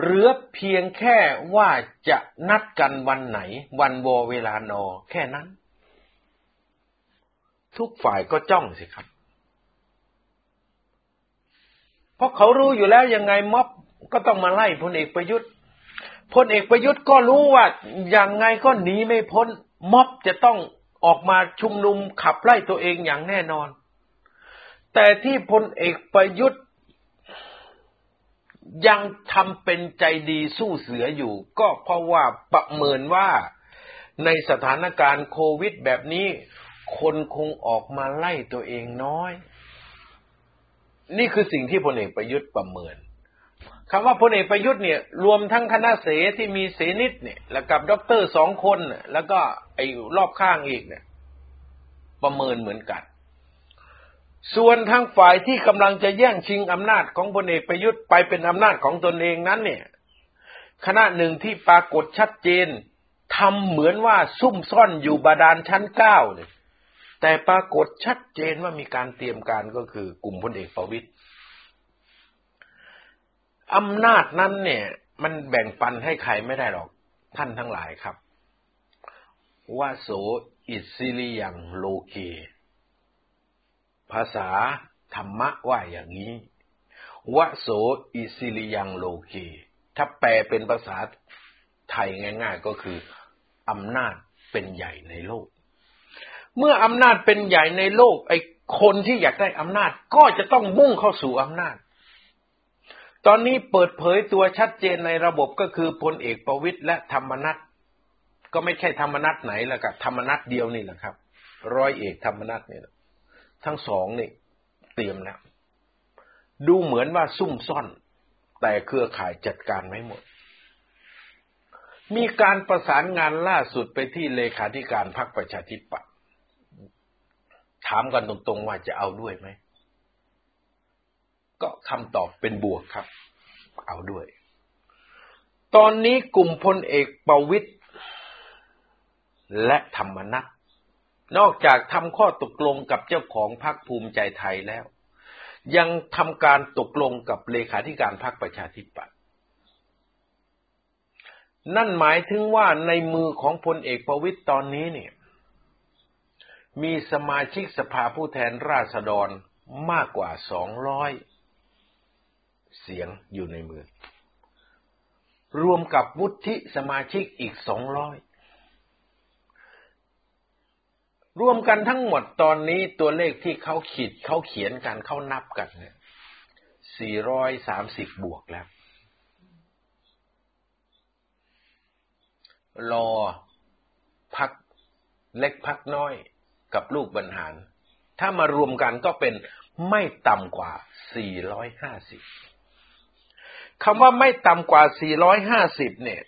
เหลือเพียงแค่ว่าจะนัดกันวันไหน วันวอเวลานอ แค่นั้น ทุกฝ่ายก็จ้องสิครับ เพราะเขารู้อยู่แล้วยังไงม็อบก็ต้องมาไล่พลเอกประยุทธ์พลเอกประยุทธ์ก็รู้ว่ายังไงก็หนีไม่พ้นม็อบจะต้อง ออกมาชุมนุมขับไล่ตัวเองอย่างแน่นอน แต่ที่พลเอกประยุทธ์ยังทำเป็นใจดีสู้เสืออยู่ ก็เพราะว่าประเมินว่าในสถานการณ์โควิดแบบนี้ คนคงออกมาไล่ตัวเองน้อย นี่คือสิ่งที่พลเอกประยุทธ์ประเมิน คำว่าพลเอกประยุทธ์เนี่ย รวมทั้งคณะเสธที่มีเสธนิดเนี่ย แล้วกับด็อกเตอร์สองคนแล้วก็ไอ้รอบข้างอีกเนี่ย ประเมินเหมือนกัน ส่วนทางฝ่ายที่กำลังจะแย่งชิงอำนาจของพลเอกประยุทธ์ไปเป็นอำนาจของตนเองนั้น เนี่ย คณะหนึ่งที่ปรากฏชัดเจนทำเหมือนว่าซุ่มซ่อนอยู่บาดาลชั้นเก้าเนี่ยแต่ปรากฏชัดเจนว่ามีการเตรียมการก็คือกลุ่มพลเอกประวิตย อำนาจนั้นเนี่ย มันแบ่งปันให้ใครไม่ได้หรอกท่านทั้งหลายครับว่าโสอิสิลิยังโลเก ภาษาธรรมะว่าอย่างนี้วโสอิสิลิยังโลเก ถ้าแปลเป็นภาษาไทยง่าย ๆ ก็คืออำนาจเป็นใหญ่ในโลก เมื่ออำนาจเป็นใหญ่ในโลก ไอ้คนที่อยากได้อำนาจก็จะต้องมุ่งเข้าสู่อำนาจ ตอนนี้เปิดเผยตัวชัดเจนในระบบก็คือพลเอกประวิตยและธรรมนัตก็ไม่ใช่ธรรมนัตไหนละกับธรรมนัตเดียวนี่แหละครับ ร้อยเอกธรรมนัตเนี่ยทั้งสองนี่เตรียมแล้ว ดูเหมือนว่าซุ่มซ่อน แต่เครือข่ายจัดการไม่หมด มีการประสานงานล่าสุดไปที่เลขาธิการพรรคประชาธิปัตย์ถามกันตรงๆว่าจะเอาด้วยไหม ก็คำตอบเป็นบวกครับ เอาด้วย ตอนนี้กลุ่มพลเอกประวิตยและธรรมนัตนอกจากทำข้อตกลงกับเจ้าของพรรคภูมิใจไทยแล้ว ยังทำการตกลงกับเลขาธิการพรรคประชาธิปัตย์นั่นหมายถึงว่าในมือของพลเอกประวิตยตอนนี้เนี่ย มีสมาชิกสภาผู้แทนราษฎรมากกว่าสองร้อย เสียงอยู่ในมือ รวมกับวุฒิสมาชิกอีกสองร้อยรวมกันทั้งหมดตอนนี้ตัวเลขที่เขาขีดเขาเขียนกันเขานับกันเนี่ย430บวกแล้ว รอพักเล็กพักน้อยกับลูกบรรหาร ถ้ามารวมกันก็เป็นไม่ต่ำกว่า 450 คำว่าไม่ต่ำกว่า 450 เนี่ย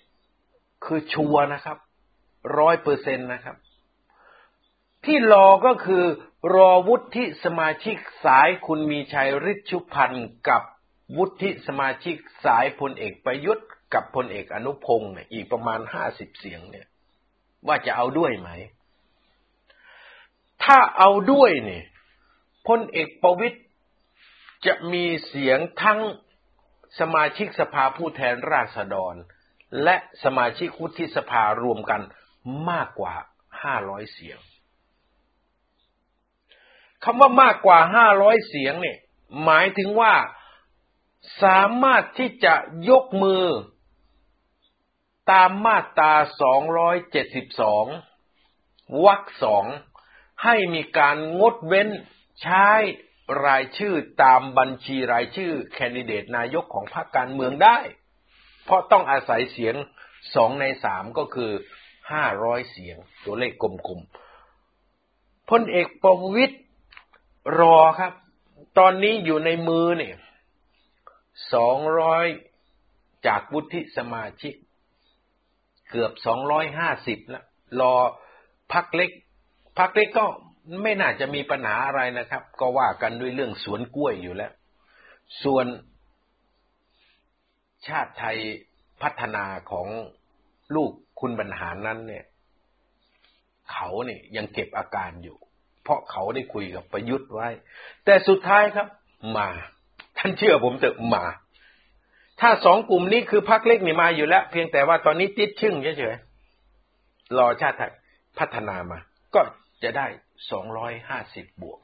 คือชัวนะครับ ร้อยเปอร์เซ็นต์นะครับ ที่รอก็คือรอวุฒิสมาชิกสายคุณมีชัยฤทธิชุพันธ์กับวุฒิสมาชิกสายพลเอกประยุทธ์กับพลเอกอนุพงศ์เนี่ยอีกประมาณห้าสิบเสียงเนี่ย ว่าจะเอาด้วยไหม ถ้าเอาด้วยเนี่ยพลเอกประวิตยจะมีเสียงทั้ง สมาชิกสภาผู้แทนราษฎร และสมาชิกวุฒิสภารวมกันมากกว่าห้าร้อยเสียงคำว่ามากกว่าห้าร้อยเสียงเนี่ยหมายถึงว่าสามารถที่จะยกมือ ตามมาตราสองร้อยเจ็ดสิบสองวรรคสองให้มีการงดเว้นใช้ รายชื่อตามบัญชีรายชื่อ แคนดิเดตนายกของพรรคการเมืองได้ เพราะต้องอาศัยเสียงสองในสามก็คือห้าร้อยเสียง ตัวเลขกลมๆพลเอกประวิตยรอครับ ตอนนี้อยู่ในมือเนี่ยสองร้อยจากวุฒิสมาชิก เกือบสองร้อยห้าสิบแล้วรอพักเล็กพักเล็กก็ ไม่น่าจะมีปัญหาอะไรนะครับ ก็ว่ากันด้วยเรื่องสวนกล้วยอยู่แล้ว ส่วนชาติไทยพัฒนาของลูกคุณบรรหารนั้นเนี่ย เขาเนี่ยยังเก็บอาการอยู่ เพราะเขาได้คุยกับประยุทธ์ไว้ แต่สุดท้ายครับ มา ท่านเชื่อผมเถอะมา ถ้าสองกลุ่มนี้คือพักเล็กนี่มาอยู่แล้ว เพียงแต่ว่าตอนนี้ติดชึ่งเฉยๆรอชาติไทยพัฒนามา ก็จะได้ สองร้อยห้าสิบบวก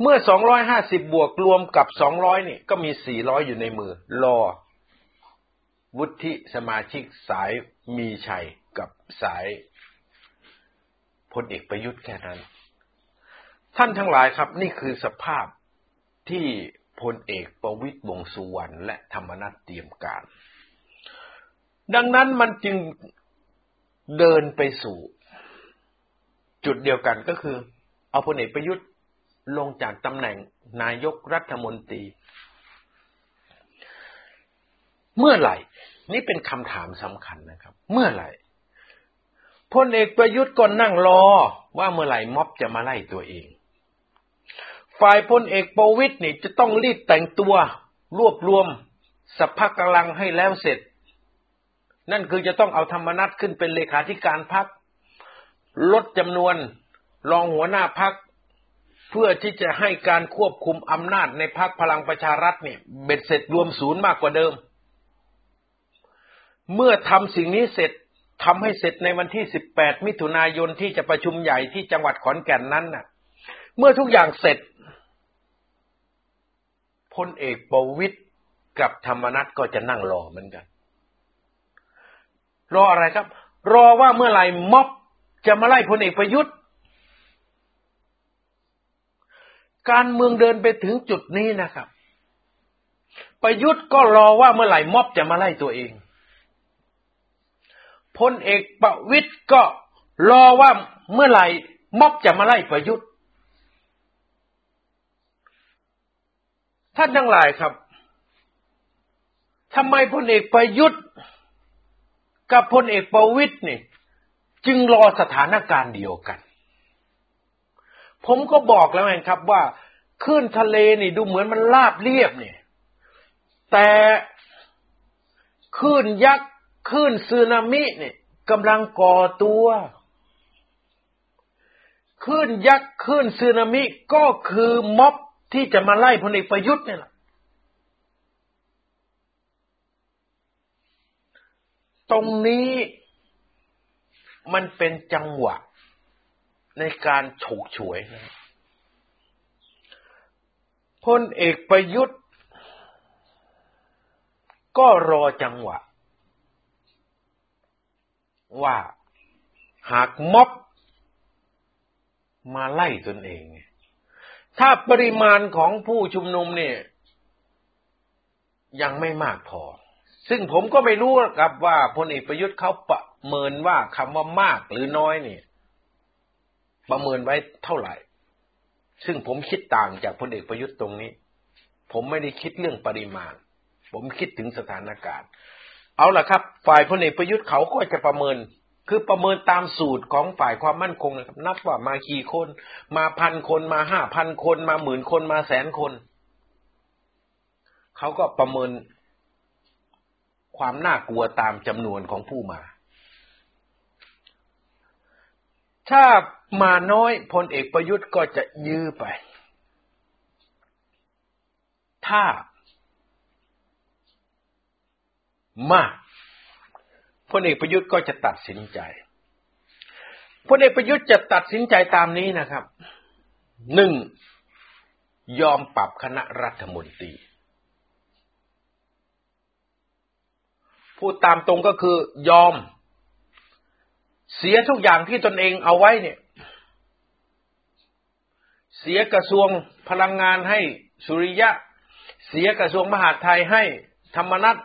เมื่อสองร้อยห้าสิบบวกรวมกับสองร้อยนี่ก็มีสี่ร้อยอยู่ในมือ รอ วุฒิสมาชิกสายมีชัยกับสายพลเอกประยุทธ์แค่นั้น ท่านทั้งหลายครับ นี่คือสภาพที่พลเอกประวิตยวงสุวรรณและธรรมนัฐเตรียมการ ดังนั้นมันจึงเดินไปสู่ จุดเดียวกันก็คือ เอาพลเอกประยุทธ์ลงจากตำแหน่งนายกรัฐมนตรี เมื่อไหร่ นี่เป็นคำถามสำคัญนะครับ เมื่อไหร่พลเอกประยุทธ์ก็นั่งรอว่าเมื่อไหร่ม็อบจะมาไล่ตัวเอง ฝ่ายพลเอกประวิตยนี่จะต้องรีบแต่งตัว รวบรวมสัพพะกำลังให้แล้วเสร็จ นั่นคือจะต้องเอาธรรมนัตขึ้นเป็นเลขาธิการพักลดจำนวน รองหัวหน้าพักเพื่อที่จะให้การควบคุมอำนาจในพักพลังประชารัฐเนี่ยเบ็ดเสร็จรวมศูนย์มากกว่าเดิม เมื่อทำสิ่งนี้เสร็จทำให้เสร็จในวันที่ 18 มิถุนายนที่จะประชุมใหญ่ที่จังหวัดขอนแก่นนั้นน่ะ เมื่อทุกอย่างเสร็จพลเอกประวิตยกับธรรมนัตก็จะนั่งรอเหมือนกัน รออะไรครับ รอว่าเมื่อไหร่ม็อบจะมาไล่พลเอกประยุทธ์ การเมืองเดินไปถึงจุดนี้นะครับ ประยุทธ์ก็รอว่าเมื่อไหร่ม็อบจะมาไล่ตัวเองพลเอกประวิตยก็รอว่าเมื่อไหร่ม็อบจะมาไล่ประยุทธ์ ท่านทั้งหลายครับทำไมพลเอกประยุทธ์ กับพลเอกประวิตยนี่ จึงรอสถานการณ์เดียวกัน ผมก็บอกแล้วไงครับว่าคลื่นทะเลนี่ดูเหมือนมันราบเรียบเนี่ย แต่คลื่นยักษ์คลื่นสึนามิเนี่ยกำลังก่อตัวคลื่นยักษ์คลื่นสึนามิก็คือม็อบที่จะมาไล่พลเอกประยุทธ์เนี่ยแหละตรงนี้มันเป็นจังหวะ ในการฉกฉวยนะพลเอกประยุทธ์ ก็รอจังหวะ ว่าหากม็อบมาไล่ตนเอง ถ้าปริมาณของผู้ชุมนุมเนี่ย ยังไม่มากพอ ซึ่งผมก็ไม่รู้ครับว่าพลเอกประยุทธ์เขาประเมินว่าคำว่ามากหรือน้อยเนี่ย ประเมินไว้เท่าไหร่ ซึ่งผมคิดต่างจากพลเอกประยุทธ์ตรงนี้ ผมไม่ได้คิดเรื่องปริมาณ ผมคิดถึงสถานการณ์ เอาล่ะครับ ฝ่ายพลเอกประยุทธ์เขาก็จะประเมิน คือประเมินตามสูตรของฝ่ายความมั่นคงนะครับ นับว่ามากี่คน มาพันคนมาห้าพันคน มาหมื่นคนมาแสนคน เขาก็ประเมินความน่ากลัวตามจำนวนของผู้มา ถ้ามาน้อยพลเอกประยุทธ์ก็จะยื้อไป ถ้ามากพลเอกประยุทธ์ก็จะตัดสินใจพลเอกประยุทธ์จะตัดสินใจตามนี้นะครับ หนึ่ง ยอมปรับคณะรัฐมนตรี พูดตามตรงก็คือยอม เสียทุกอย่างที่ตนเองเอาไว้เนี่ย เสียกระทรวงพลังงานให้สุริยะ เสียกระทรวงมหาดไทยให้ธรรมนัฐ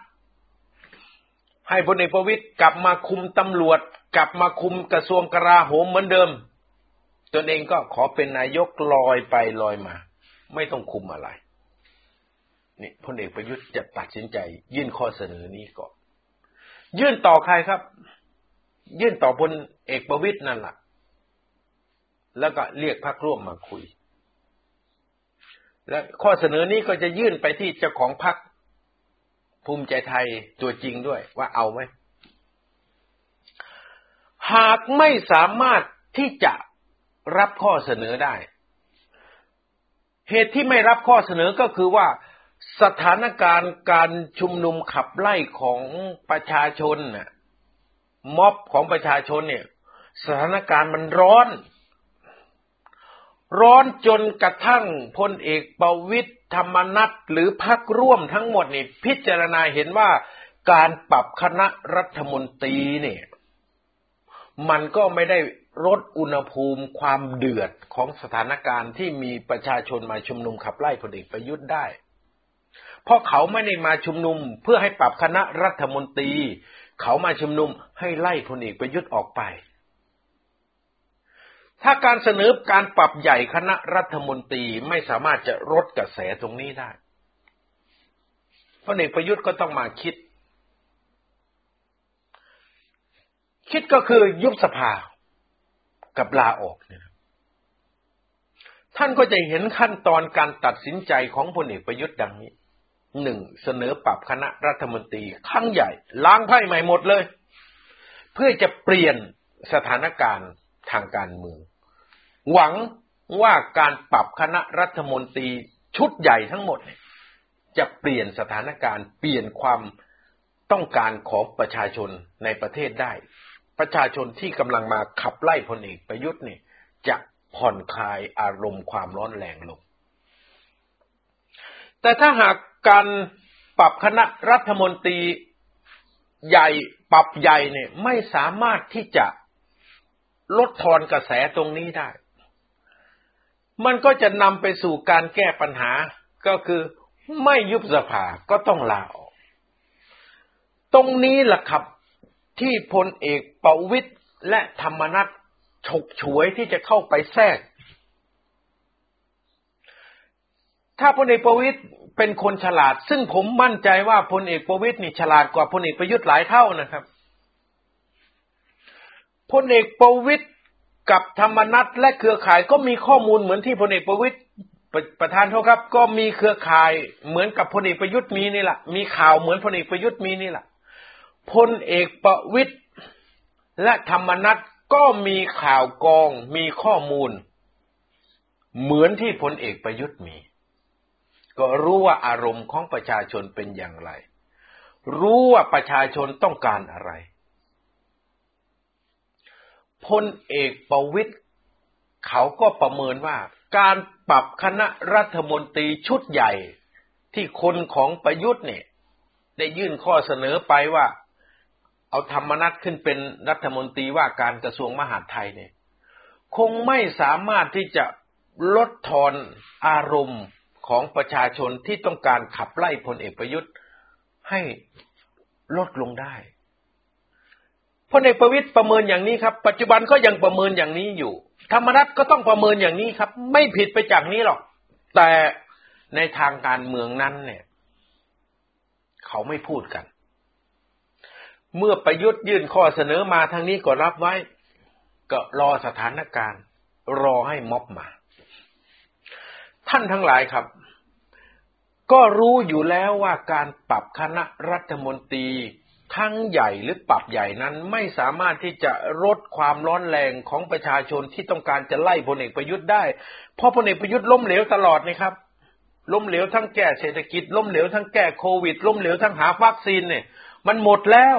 ให้พลเอกประวิตยกลับมาคุมตำรวจ กลับมาคุมกระทรวงกลาโหมเหมือนเดิม ตนเองก็ขอเป็นนายกลอยไปลอยมา ไม่ต้องคุมอะไรนี่พลเอกประยุทธ์จะตัดสินใจ ยื่นข้อเสนอนี้ก่อนยื่นต่อใครครับ ยื่นต่อพลเอกประวิตยนั่นแหละแล้วก็เรียกพรรคร่วมมาคุย และข้อเสนอนี้ก็จะยื่นไปที่เจ้าของพรรคภูมิใจไทยตัวจริงด้วยว่าเอาไหม หากไม่สามารถที่จะรับข้อเสนอได้ เหตุที่ไม่รับข้อเสนอก็คือว่าสถานการณ์การชุมนุมขับไล่ของประชาชนน่ะ ม็อบของประชาชนเนี่ย สถานการณ์มันร้อน ร้อนจนกระทั่งพลเอกประวิตยธรรมนัตหรือพักร่วมทั้งหมดนี่พิจารณาเห็นว่าการปรับคณะรัฐมนตรีเนี่ย มันก็ไม่ได้ลดอุณหภูมิความเดือดของสถานการณ์ที่มีประชาชนมาชุมนุมขับไล่พลเอกประยุทธ์ได้ เพราะเขาไม่ได้มาชุมนุมเพื่อให้ปรับคณะรัฐมนตรี เขามาชุมนุมให้ไล่พลเอกประยุทธ์ออกไป ถ้าการเสนอการปรับใหญ่คณะรัฐมนตรีไม่สามารถจะลดกระแสตรงนี้ได้พลเอกประยุทธ์ก็ต้องมาคิด คิดก็คือยุบสภากับลาออกเนี่ยท่านก็จะเห็นขั้นตอนการตัดสินใจของพลเอกประยุทธ์ดังนี้ หนึ่งเสนอปรับคณะรัฐมนตรีครั้งใหญ่ ล้างไพ่ใหม่หมดเลย เพื่อจะเปลี่ยนสถานการณ์ทางการเมือง หวังว่าการปรับคณะรัฐมนตรีชุดใหญ่ทั้งหมด จะเปลี่ยนสถานการณ์เปลี่ยนความต้องการของประชาชนในประเทศได้ ประชาชนที่กำลังมาขับไล่พลเอกประยุทธ์เนี่ยจะผ่อนคลายอารมณ์ความร้อนแรงลง แต่ถ้าหากการปรับคณะรัฐมนตรีใหญ่ปรับใหญ่เนี่ย ไม่สามารถที่จะลดทอนกระแสตรงนี้ได้ มันก็จะนำไปสู่การแก้ปัญหาก็คือไม่ยุบสภาก็ต้องลาออก ตรงนี้แหละครับที่พลเอกประวิตยและธรรมนัตฉกฉวยที่จะเข้าไปแทรก ถ้าพลเอกประวิตยเป็นคนฉลาด ซึ่งผมมั่นใจว่าพลเอกประวิตยนี่ฉลาดกว่าพลเอกประยุทธ์หลายเท่านะครับพลเอกประวิตยกับธรรมนัตและเครือข่ายก็มีข้อมูลเหมือนที่พลเอกประวิตยประธานโทษครับ ก็มีเครือข่ายเหมือนกับพลเอกประยุทธ์มีนี่แหละมีข่าวเหมือนพลเอกประยุทธ์มีนี่แหละพลเอกประวิตยและธรรมนัตก็มีข่าวกองมีข้อมูล เหมือนที่พลเอกประยุทธ์มี ก็รู้ว่าอารมณ์ของประชาชนเป็นอย่างไร รู้ว่าประชาชนต้องการอะไรพลเอกประวิตยเขาก็ประเมินว่า การปรับคณะรัฐมนตรีชุดใหญ่ที่คนของประยุทธ์เนี่ย ได้ยื่นข้อเสนอไปว่า เอาธรรมนัตขึ้นเป็นรัฐมนตรีว่าการกระทรวงมหาดไทยเนี่ย คงไม่สามารถที่จะลดทอนอารมณ์ ของประชาชนที่ต้องการขับไล่พลเอกประยุทธ์ให้ลดลงได้พลเอกประวิตยประเมินอย่างนี้ครับ ปัจจุบันก็ยังประเมินอย่างนี้อยู่ ธรรมนัตก็ต้องประเมินอย่างนี้ครับ ไม่ผิดไปจากนี้หรอก แต่ในทางการเมืองนั้นเนี่ย เขาไม่พูดกัน เมื่อประยุทธ์ยื่นข้อเสนอมาทางนี้ก็รับไว้ ก็รอสถานการณ์ รอให้ม็อบมา ท่านทั้งหลายครับ ก็รู้อยู่แล้วว่าการปรับคณะรัฐมนตรีทั้งใหญ่หรือปรับใหญ่นั้นไม่สามารถที่จะลดความร้อนแรงของประชาชนที่ต้องการจะไล่พลเอกประยุทธ์ได้ เพราะพลเอกประยุทธ์ล้มเหลวตลอดนะครับ ล้มเหลวทั้งแก้เศรษฐกิจ ล้มเหลวทั้งแก้โควิด ล้มเหลวทั้งหาวัคซีนเนี่ย มันหมดแล้ว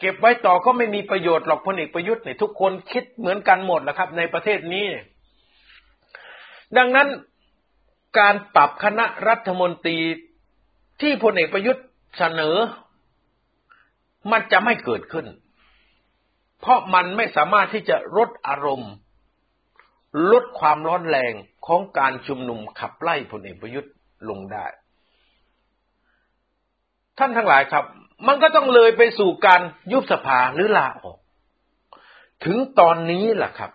เก็บไว้ต่อก็ไม่มีประโยชน์หรอกพลเอกประยุทธ์เนี่ยทุกคนคิดเหมือนกันหมดแหละครับ ในประเทศนี้ ดังนั้นการปรับคณะรัฐมนตรีที่พลเอกประยุทธ์เสนอ มันจะไม่เกิดขึ้น เพราะมันไม่สามารถที่จะลดอารมณ์ ลดความร้อนแรงของการชุมนุมขับไล่พลเอกประยุทธ์ลงได้ ท่านทั้งหลายครับ มันก็ต้องเลยไปสู่การยุบสภาหรือลาออก ถึงตอนนี้แหละครับ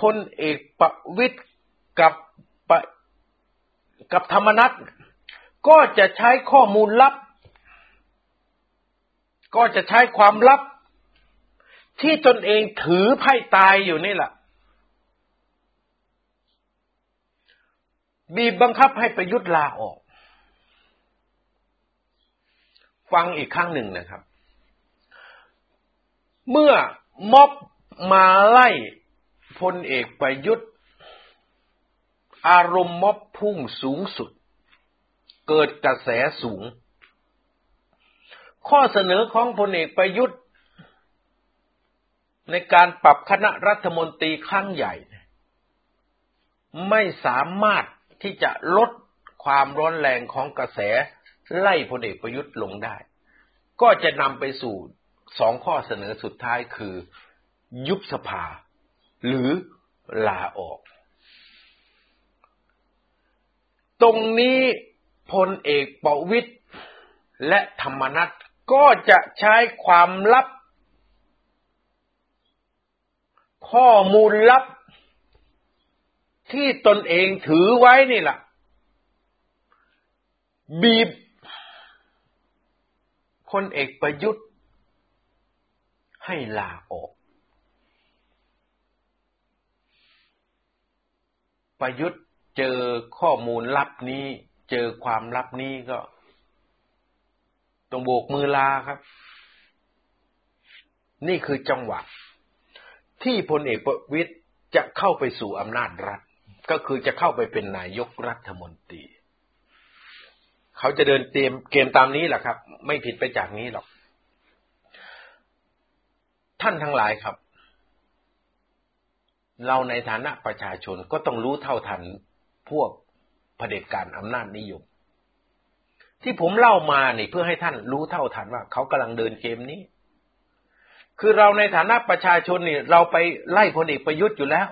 พลเอกประวิตย กับกับธรรมนัตก็จะใช้ข้อมูลลับ ก็จะใช้ความลับ ที่ตนเองถือไพ่ตายอยู่นี่แหละบีบบังคับให้ประยุทธ์ลาออก ฟังอีกครั้งหนึ่งนะครับ เมื่อม็อบมาไล่พลเอกประยุทธ์ อารมณ์ม็อบพุ่งสูงสุด เกิดกระแสสูง ข้อเสนอของพลเอกประยุทธ์ ในการปรับคณะรัฐมนตรีครั้งใหญ่ ไม่สามารถที่จะลดความร้อนแรงของกระแสไล่พลเอกประยุทธ์ลงได้ ก็จะนำไปสู่สองข้อเสนอสุดท้ายคือ ยุบสภา หรือลาออก ตรงนี้พลเอกประวิตยและธรรมนัตก็จะใช้ความลับ ข้อมูลลับ ที่ตนเองถือไว้นี่แหละบีบพลเอกประยุทธ์ ให้ลาออก ประยุทธ์ เจอข้อมูลลับนี้ เจอความลับนี้ก็ต้องโบกมือลาครับ นี่คือจังหวะ ที่พลเอกประวิตยจะเข้าไปสู่อำนาจรัฐ ก็คือจะเข้าไปเป็นนายกรัฐมนตรี เขาจะเดินเตรียมเกมตามนี้แหละครับ ไม่ผิดไปจากนี้หรอก ท่านทั้งหลายครับ เราในฐานะประชาชนก็ต้องรู้เท่าทัน พวกเผด็จการอำนาจนิยม ที่ผมเล่ามาเนี่ยเพื่อให้ท่านรู้เท่าทันว่าเขากำลังเดินเกมนี้ คือเราในฐานะประชาชนเนี่ยเราไปไล่พลเอกประยุทธ์อยู่แล้ว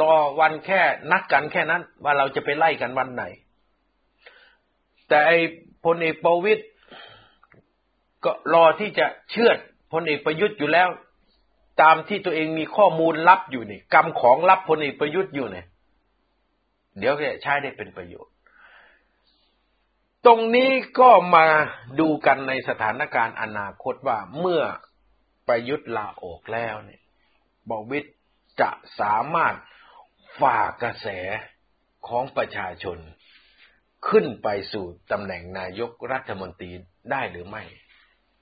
รอวันแค่นัดกันแค่นั้น ว่าเราจะไปไล่กันวันไหน แต่ไอ้พลเอกประวิตยก็รอที่จะเชื่อพลเอกประยุทธ์อยู่แล้ว ตามที่ตัวเองมีข้อมูลลับอยู่นี่กรรมของลับพลเอกประยุทธ์อยู่เนี่ย เดี๋ยวจะใช้ได้เป็นประโยชน์ ตรงนี้ก็มาดูกันในสถานการณ์อนาคตว่าเมื่อประยุทธ์ลาออกแล้วเนี่ยบวิทย์จะสามารถฝ่ากระแสของประชาชน ขึ้นไปสู่ตำแหน่งนายกรัฐมนตรีได้หรือไม่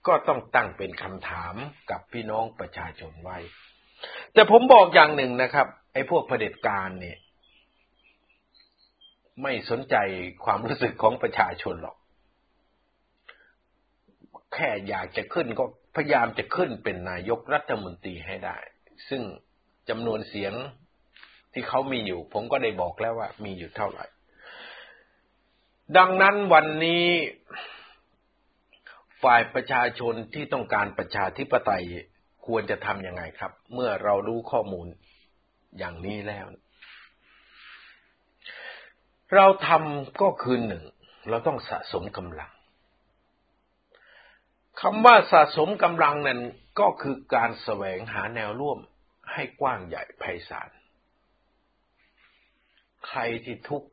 ก็ต้องตั้งเป็นคำถามกับพี่น้องประชาชนไว้ แต่ผมบอกอย่างหนึ่งนะครับ ไอ้พวกเผด็จการเนี่ย ไม่สนใจความรู้สึกของประชาชนหรอก แค่อยากจะขึ้นก็พยายามจะขึ้นเป็นนายกรัฐมนตรีให้ได้ ซึ่งจำนวนเสียงที่เขามีอยู่ ผมก็ได้บอกแล้วว่ามีอยู่เท่าไหร่ ดังนั้นวันนี้ฝ่ายประชาชนที่ต้องการประชาธิปไตยควรจะทำยังไงครับ เมื่อเรารู้ข้อมูลอย่างนี้แล้ว เราทำก็คือหนึ่ง เราต้องสะสมกำลังคำว่าสะสมกำลังนั้นก็คือการแสวงหาแนวร่วมให้กว้างใหญ่ไพศาล ใครที่ทุกข์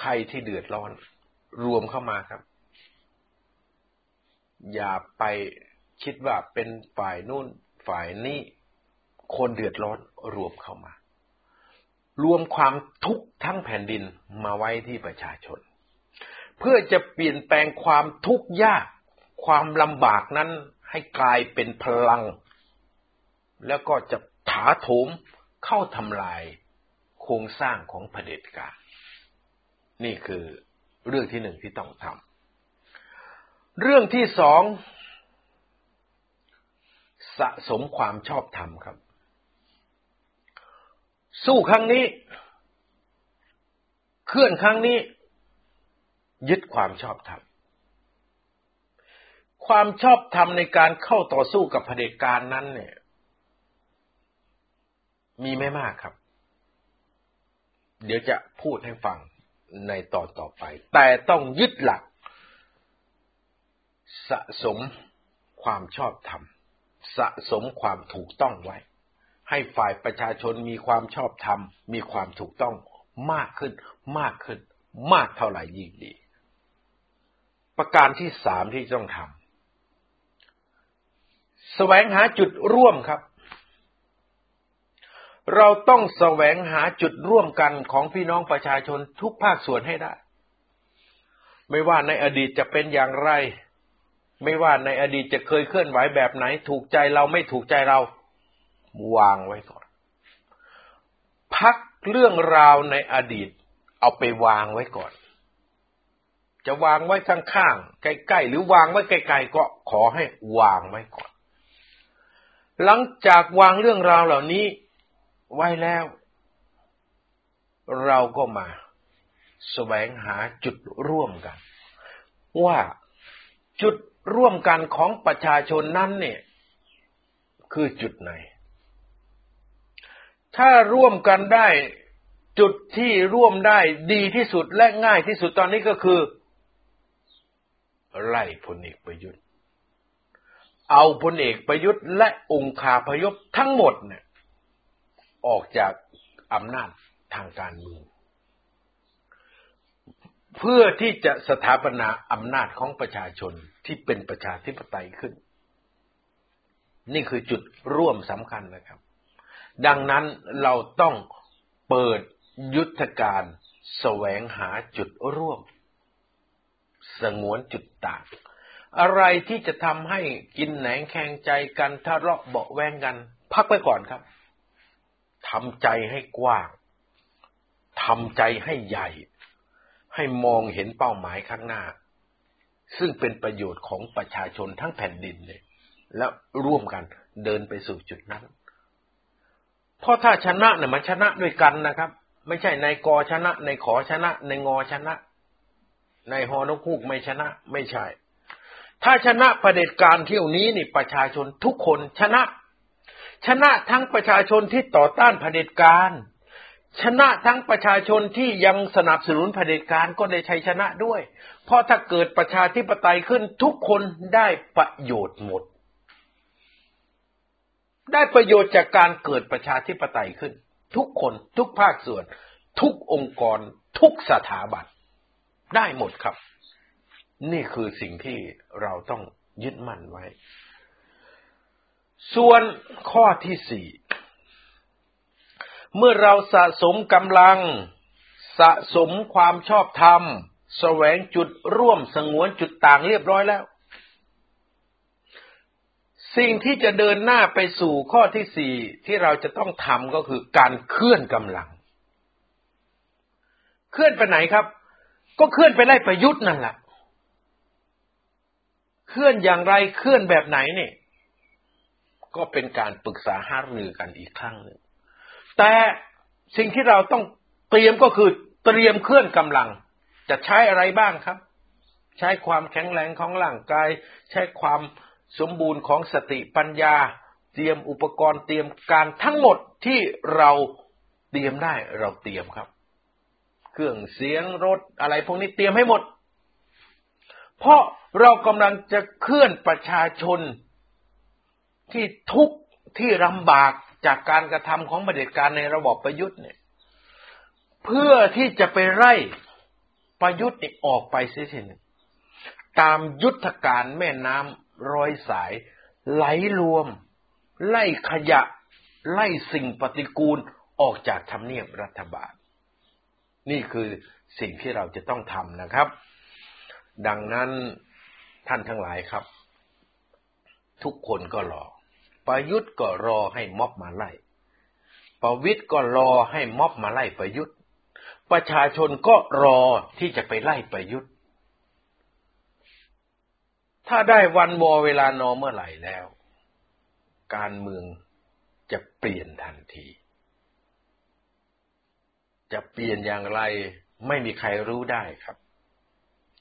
ใครที่เดือดร้อน รวมเข้ามาครับ อย่าไปคิดว่าเป็นฝ่ายนู่นฝ่ายนี้ คนเดือดร้อนรวมเข้ามา รวมความทุกข์ทั้งแผ่นดินมาไว้ที่ประชาชน เพื่อจะเปลี่ยนแปลงความทุกข์ยาก ความลำบากนั้นให้กลายเป็นพลัง แล้วก็จะถาโถมเข้าทำลายโครงสร้างของเผด็จการ นี่คือเรื่องที่หนึ่งที่ต้องทำ เรื่องที่สองสะสมความชอบธรรมครับ สู้ครั้งนี้ เคลื่อนครั้งนี้ ยึดความชอบธรรมความชอบธรรมในการเข้าต่อสู้กับเผด็จการนั้นเนี่ย มีไม่มากครับ เดี๋ยวจะพูดให้ฟังในตอนต่อไป แต่ต้องยึดหลัก สะสมความชอบธรรม สะสมความถูกต้องไว้ ให้ฝ่ายประชาชนมีความชอบธรรม มีความถูกต้องมากขึ้น มากขึ้น มากเท่าไหร่ยิ่งดี ประการที่สามที่ต้องทำแสวงหาจุดร่วมครับ เราต้องแสวงหาจุดร่วมกันของพี่น้องประชาชนทุกภาคส่วนให้ได้ ไม่ว่าในอดีตจะเป็นอย่างไร ไม่ว่าในอดีตจะเคยเคลื่อนไหวแบบไหน ถูกใจเราไม่ถูกใจเรา วางไว้ก่อน พักเรื่องราวในอดีต เอาไปวางไว้ก่อน จะวางไว้ข้างๆใกล้ๆหรือวางไว้ไกลๆก็ขอให้วางไว้ก่อน หลังจากวางเรื่องราวเหล่านี้ไว้แล้ว เราก็มาแสวงหาจุดร่วมกัน ว่าจุดร่วมกันของประชาชนนั้นเนี่ย คือจุดไหน ถ้าร่วมกันได้จุดที่ร่วมได้ดีที่สุดและง่ายที่สุดตอนนี้ก็คือ ไล่พลเอกประยุทธ์ เอาพลเอกประยุทธ์และองค์คาพยพทั้งหมดเนี่ย ออกจากอำนาจทางการเมืองเพื่อที่จะสถาปนาอำนาจของประชาชนที่เป็นประชาธิปไตยขึ้น นี่คือจุดร่วมสำคัญนะครับ ดังนั้นเราต้องเปิดยุทธการแสวงหาจุดร่วม สงวนจุดต่าง อะไรที่จะทำให้กินแหนงแข่งใจกันทะเลาะเบาแวงกัน พักไว้ก่อนครับทำใจให้กว้างทำใจให้ใหญ่ ให้มองเห็นเป้าหมายข้างหน้า ซึ่งเป็นประโยชน์ของประชาชนทั้งแผ่นดินเลยแล้วร่วมกันเดินไปสู่จุดนั้น เพราะถ้าชนะเนี่ยมันชนะด้วยกันนะครับ ไม่ใช่ในกอชนะ ในขอชนะ ในงอชนะ ในฮอนกคูกไม่ชนะ ไม่ใช่ ถ้าชนะประเด็จการเที่ยวนี้นี่ประชาชนทุกคนชนะ ชนะทั้งประชาชนที่ต่อต้านประเด็จการชนะทั้งประชาชนที่ยังสนับสนุนเผด็จการก็ได้ชัยชนะด้วย เพราะถ้าเกิดประชาธิปไตยขึ้นทุกคนได้ประโยชน์หมด ได้ประโยชน์จากการเกิดประชาธิปไตยขึ้น ทุกคนทุกภาคส่วน ทุกองค์กร ทุกสถาบันได้หมดครับ นี่คือสิ่งที่เราต้องยึดมั่นไว้ ส่วนข้อที่สี่เมื่อเราสะสมกำลัง สะสมความชอบธรรม แสวงจุดร่วมสงวนจุดต่างเรียบร้อยแล้ว สิ่งที่จะเดินหน้าไปสู่ข้อที่สี่ที่เราจะต้องทำก็คือการเคลื่อนกำลัง เคลื่อนไปไหนครับ ก็เคลื่อนไปไล่ประยุทธ์นั่นแหละเคลื่อนอย่างไรเคลื่อนแบบไหนเนี่ยก็เป็นการปรึกษาหารือกันอีกครั้งหนึ่งแต่สิ่งที่เราต้องเตรียมก็คือเตรียมเคลื่อนกำลัง จะใช้อะไรบ้างครับ ใช้ความแข็งแรงของร่างกาย ใช้ความ สมบูรณ์ของสติปัญญา เตรียมอุปกรณ์เตรียมการทั้งหมดที่เราเตรียมได้เราเตรียมครับ เครื่องเสียงรถอะไรพวกนี้เตรียมให้หมด เพราะเรากำลังจะเคลื่อนประชาชนที่ทุกข์ที่ลำบากจากการกระทำของประเด็จการในระบอบประยุทธ์เนี่ย เพื่อที่จะไปไล่ประยุทธ์ออกไปเสียทีนึงตามยุทธการแม่น้ำ ร้อยสาย ไหลรวม ไล่ขยะ ไล่สิ่งปฏิกูลออกจากทำเนียบรัฐบาล นี่คือสิ่งที่เราจะต้องทำนะครับ ดังนั้นท่านทั้งหลายครับ ทุกคนก็รอ ประยุทธ์ก็รอให้ม็อบมาไล่ ประวิทย์ก็รอให้ม็อบมาไล่ประยุทธ์ ประชาชนก็รอที่จะไปไล่ประยุทธ์ ถ้าได้วันวอเวลานอเมื่อไหร่แล้ว การเมืองจะเปลี่ยนทันที จะเปลี่ยนอย่างไรไม่มีใครรู้ได้ครับ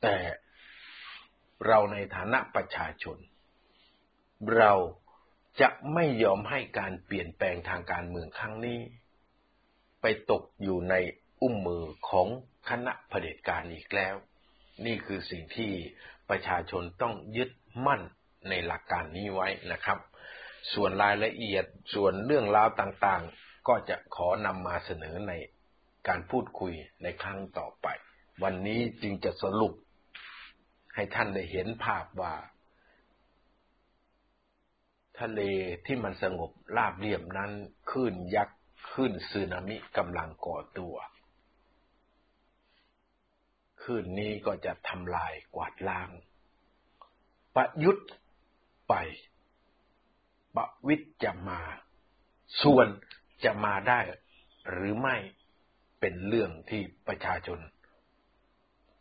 แต่เราในฐานะประชาชน เราจะไม่ยอมให้การเปลี่ยนแปลงทางการเมืองครั้งนี้ ไปตกอยู่ในอุ้มมือของคณะเผด็จการอีกแล้ว นี่คือสิ่งที่ ประชาชนต้องยึดมั่นในหลักการนี้ไว้นะครับ ส่วนรายละเอียดส่วนเรื่องราวต่างๆ ก็จะขอนำมาเสนอในการพูดคุยในครั้งต่อไป วันนี้จึงจะสรุป ให้ท่านได้เห็นภาพว่า ทะเลที่มันสงบราบเรียบนั้นคลื่นยักษ์คลื่นสึนามิกำลังก่อตัว คืนนี้ก็จะทำลายกวาดล้าง ประยุทธ์ไป ประวิทย์จะมา ส่วนจะมาได้หรือไม่เป็นเรื่องที่ประชาชน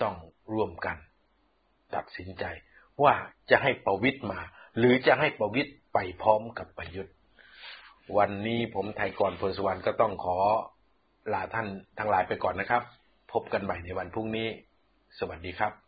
ต้องร่วมกัน ตัดสินใจว่าจะให้ประวิทย์มา หรือจะให้ประวิทย์ไปพร้อมกับประยุทธ์ วันนี้ผมไทยกรพลสวรรค์ก็ต้องขอลาท่านทั้งหลายไปก่อนนะครับ พบกันใหม่ในวันพรุ่งนี้ สวัสดีครับ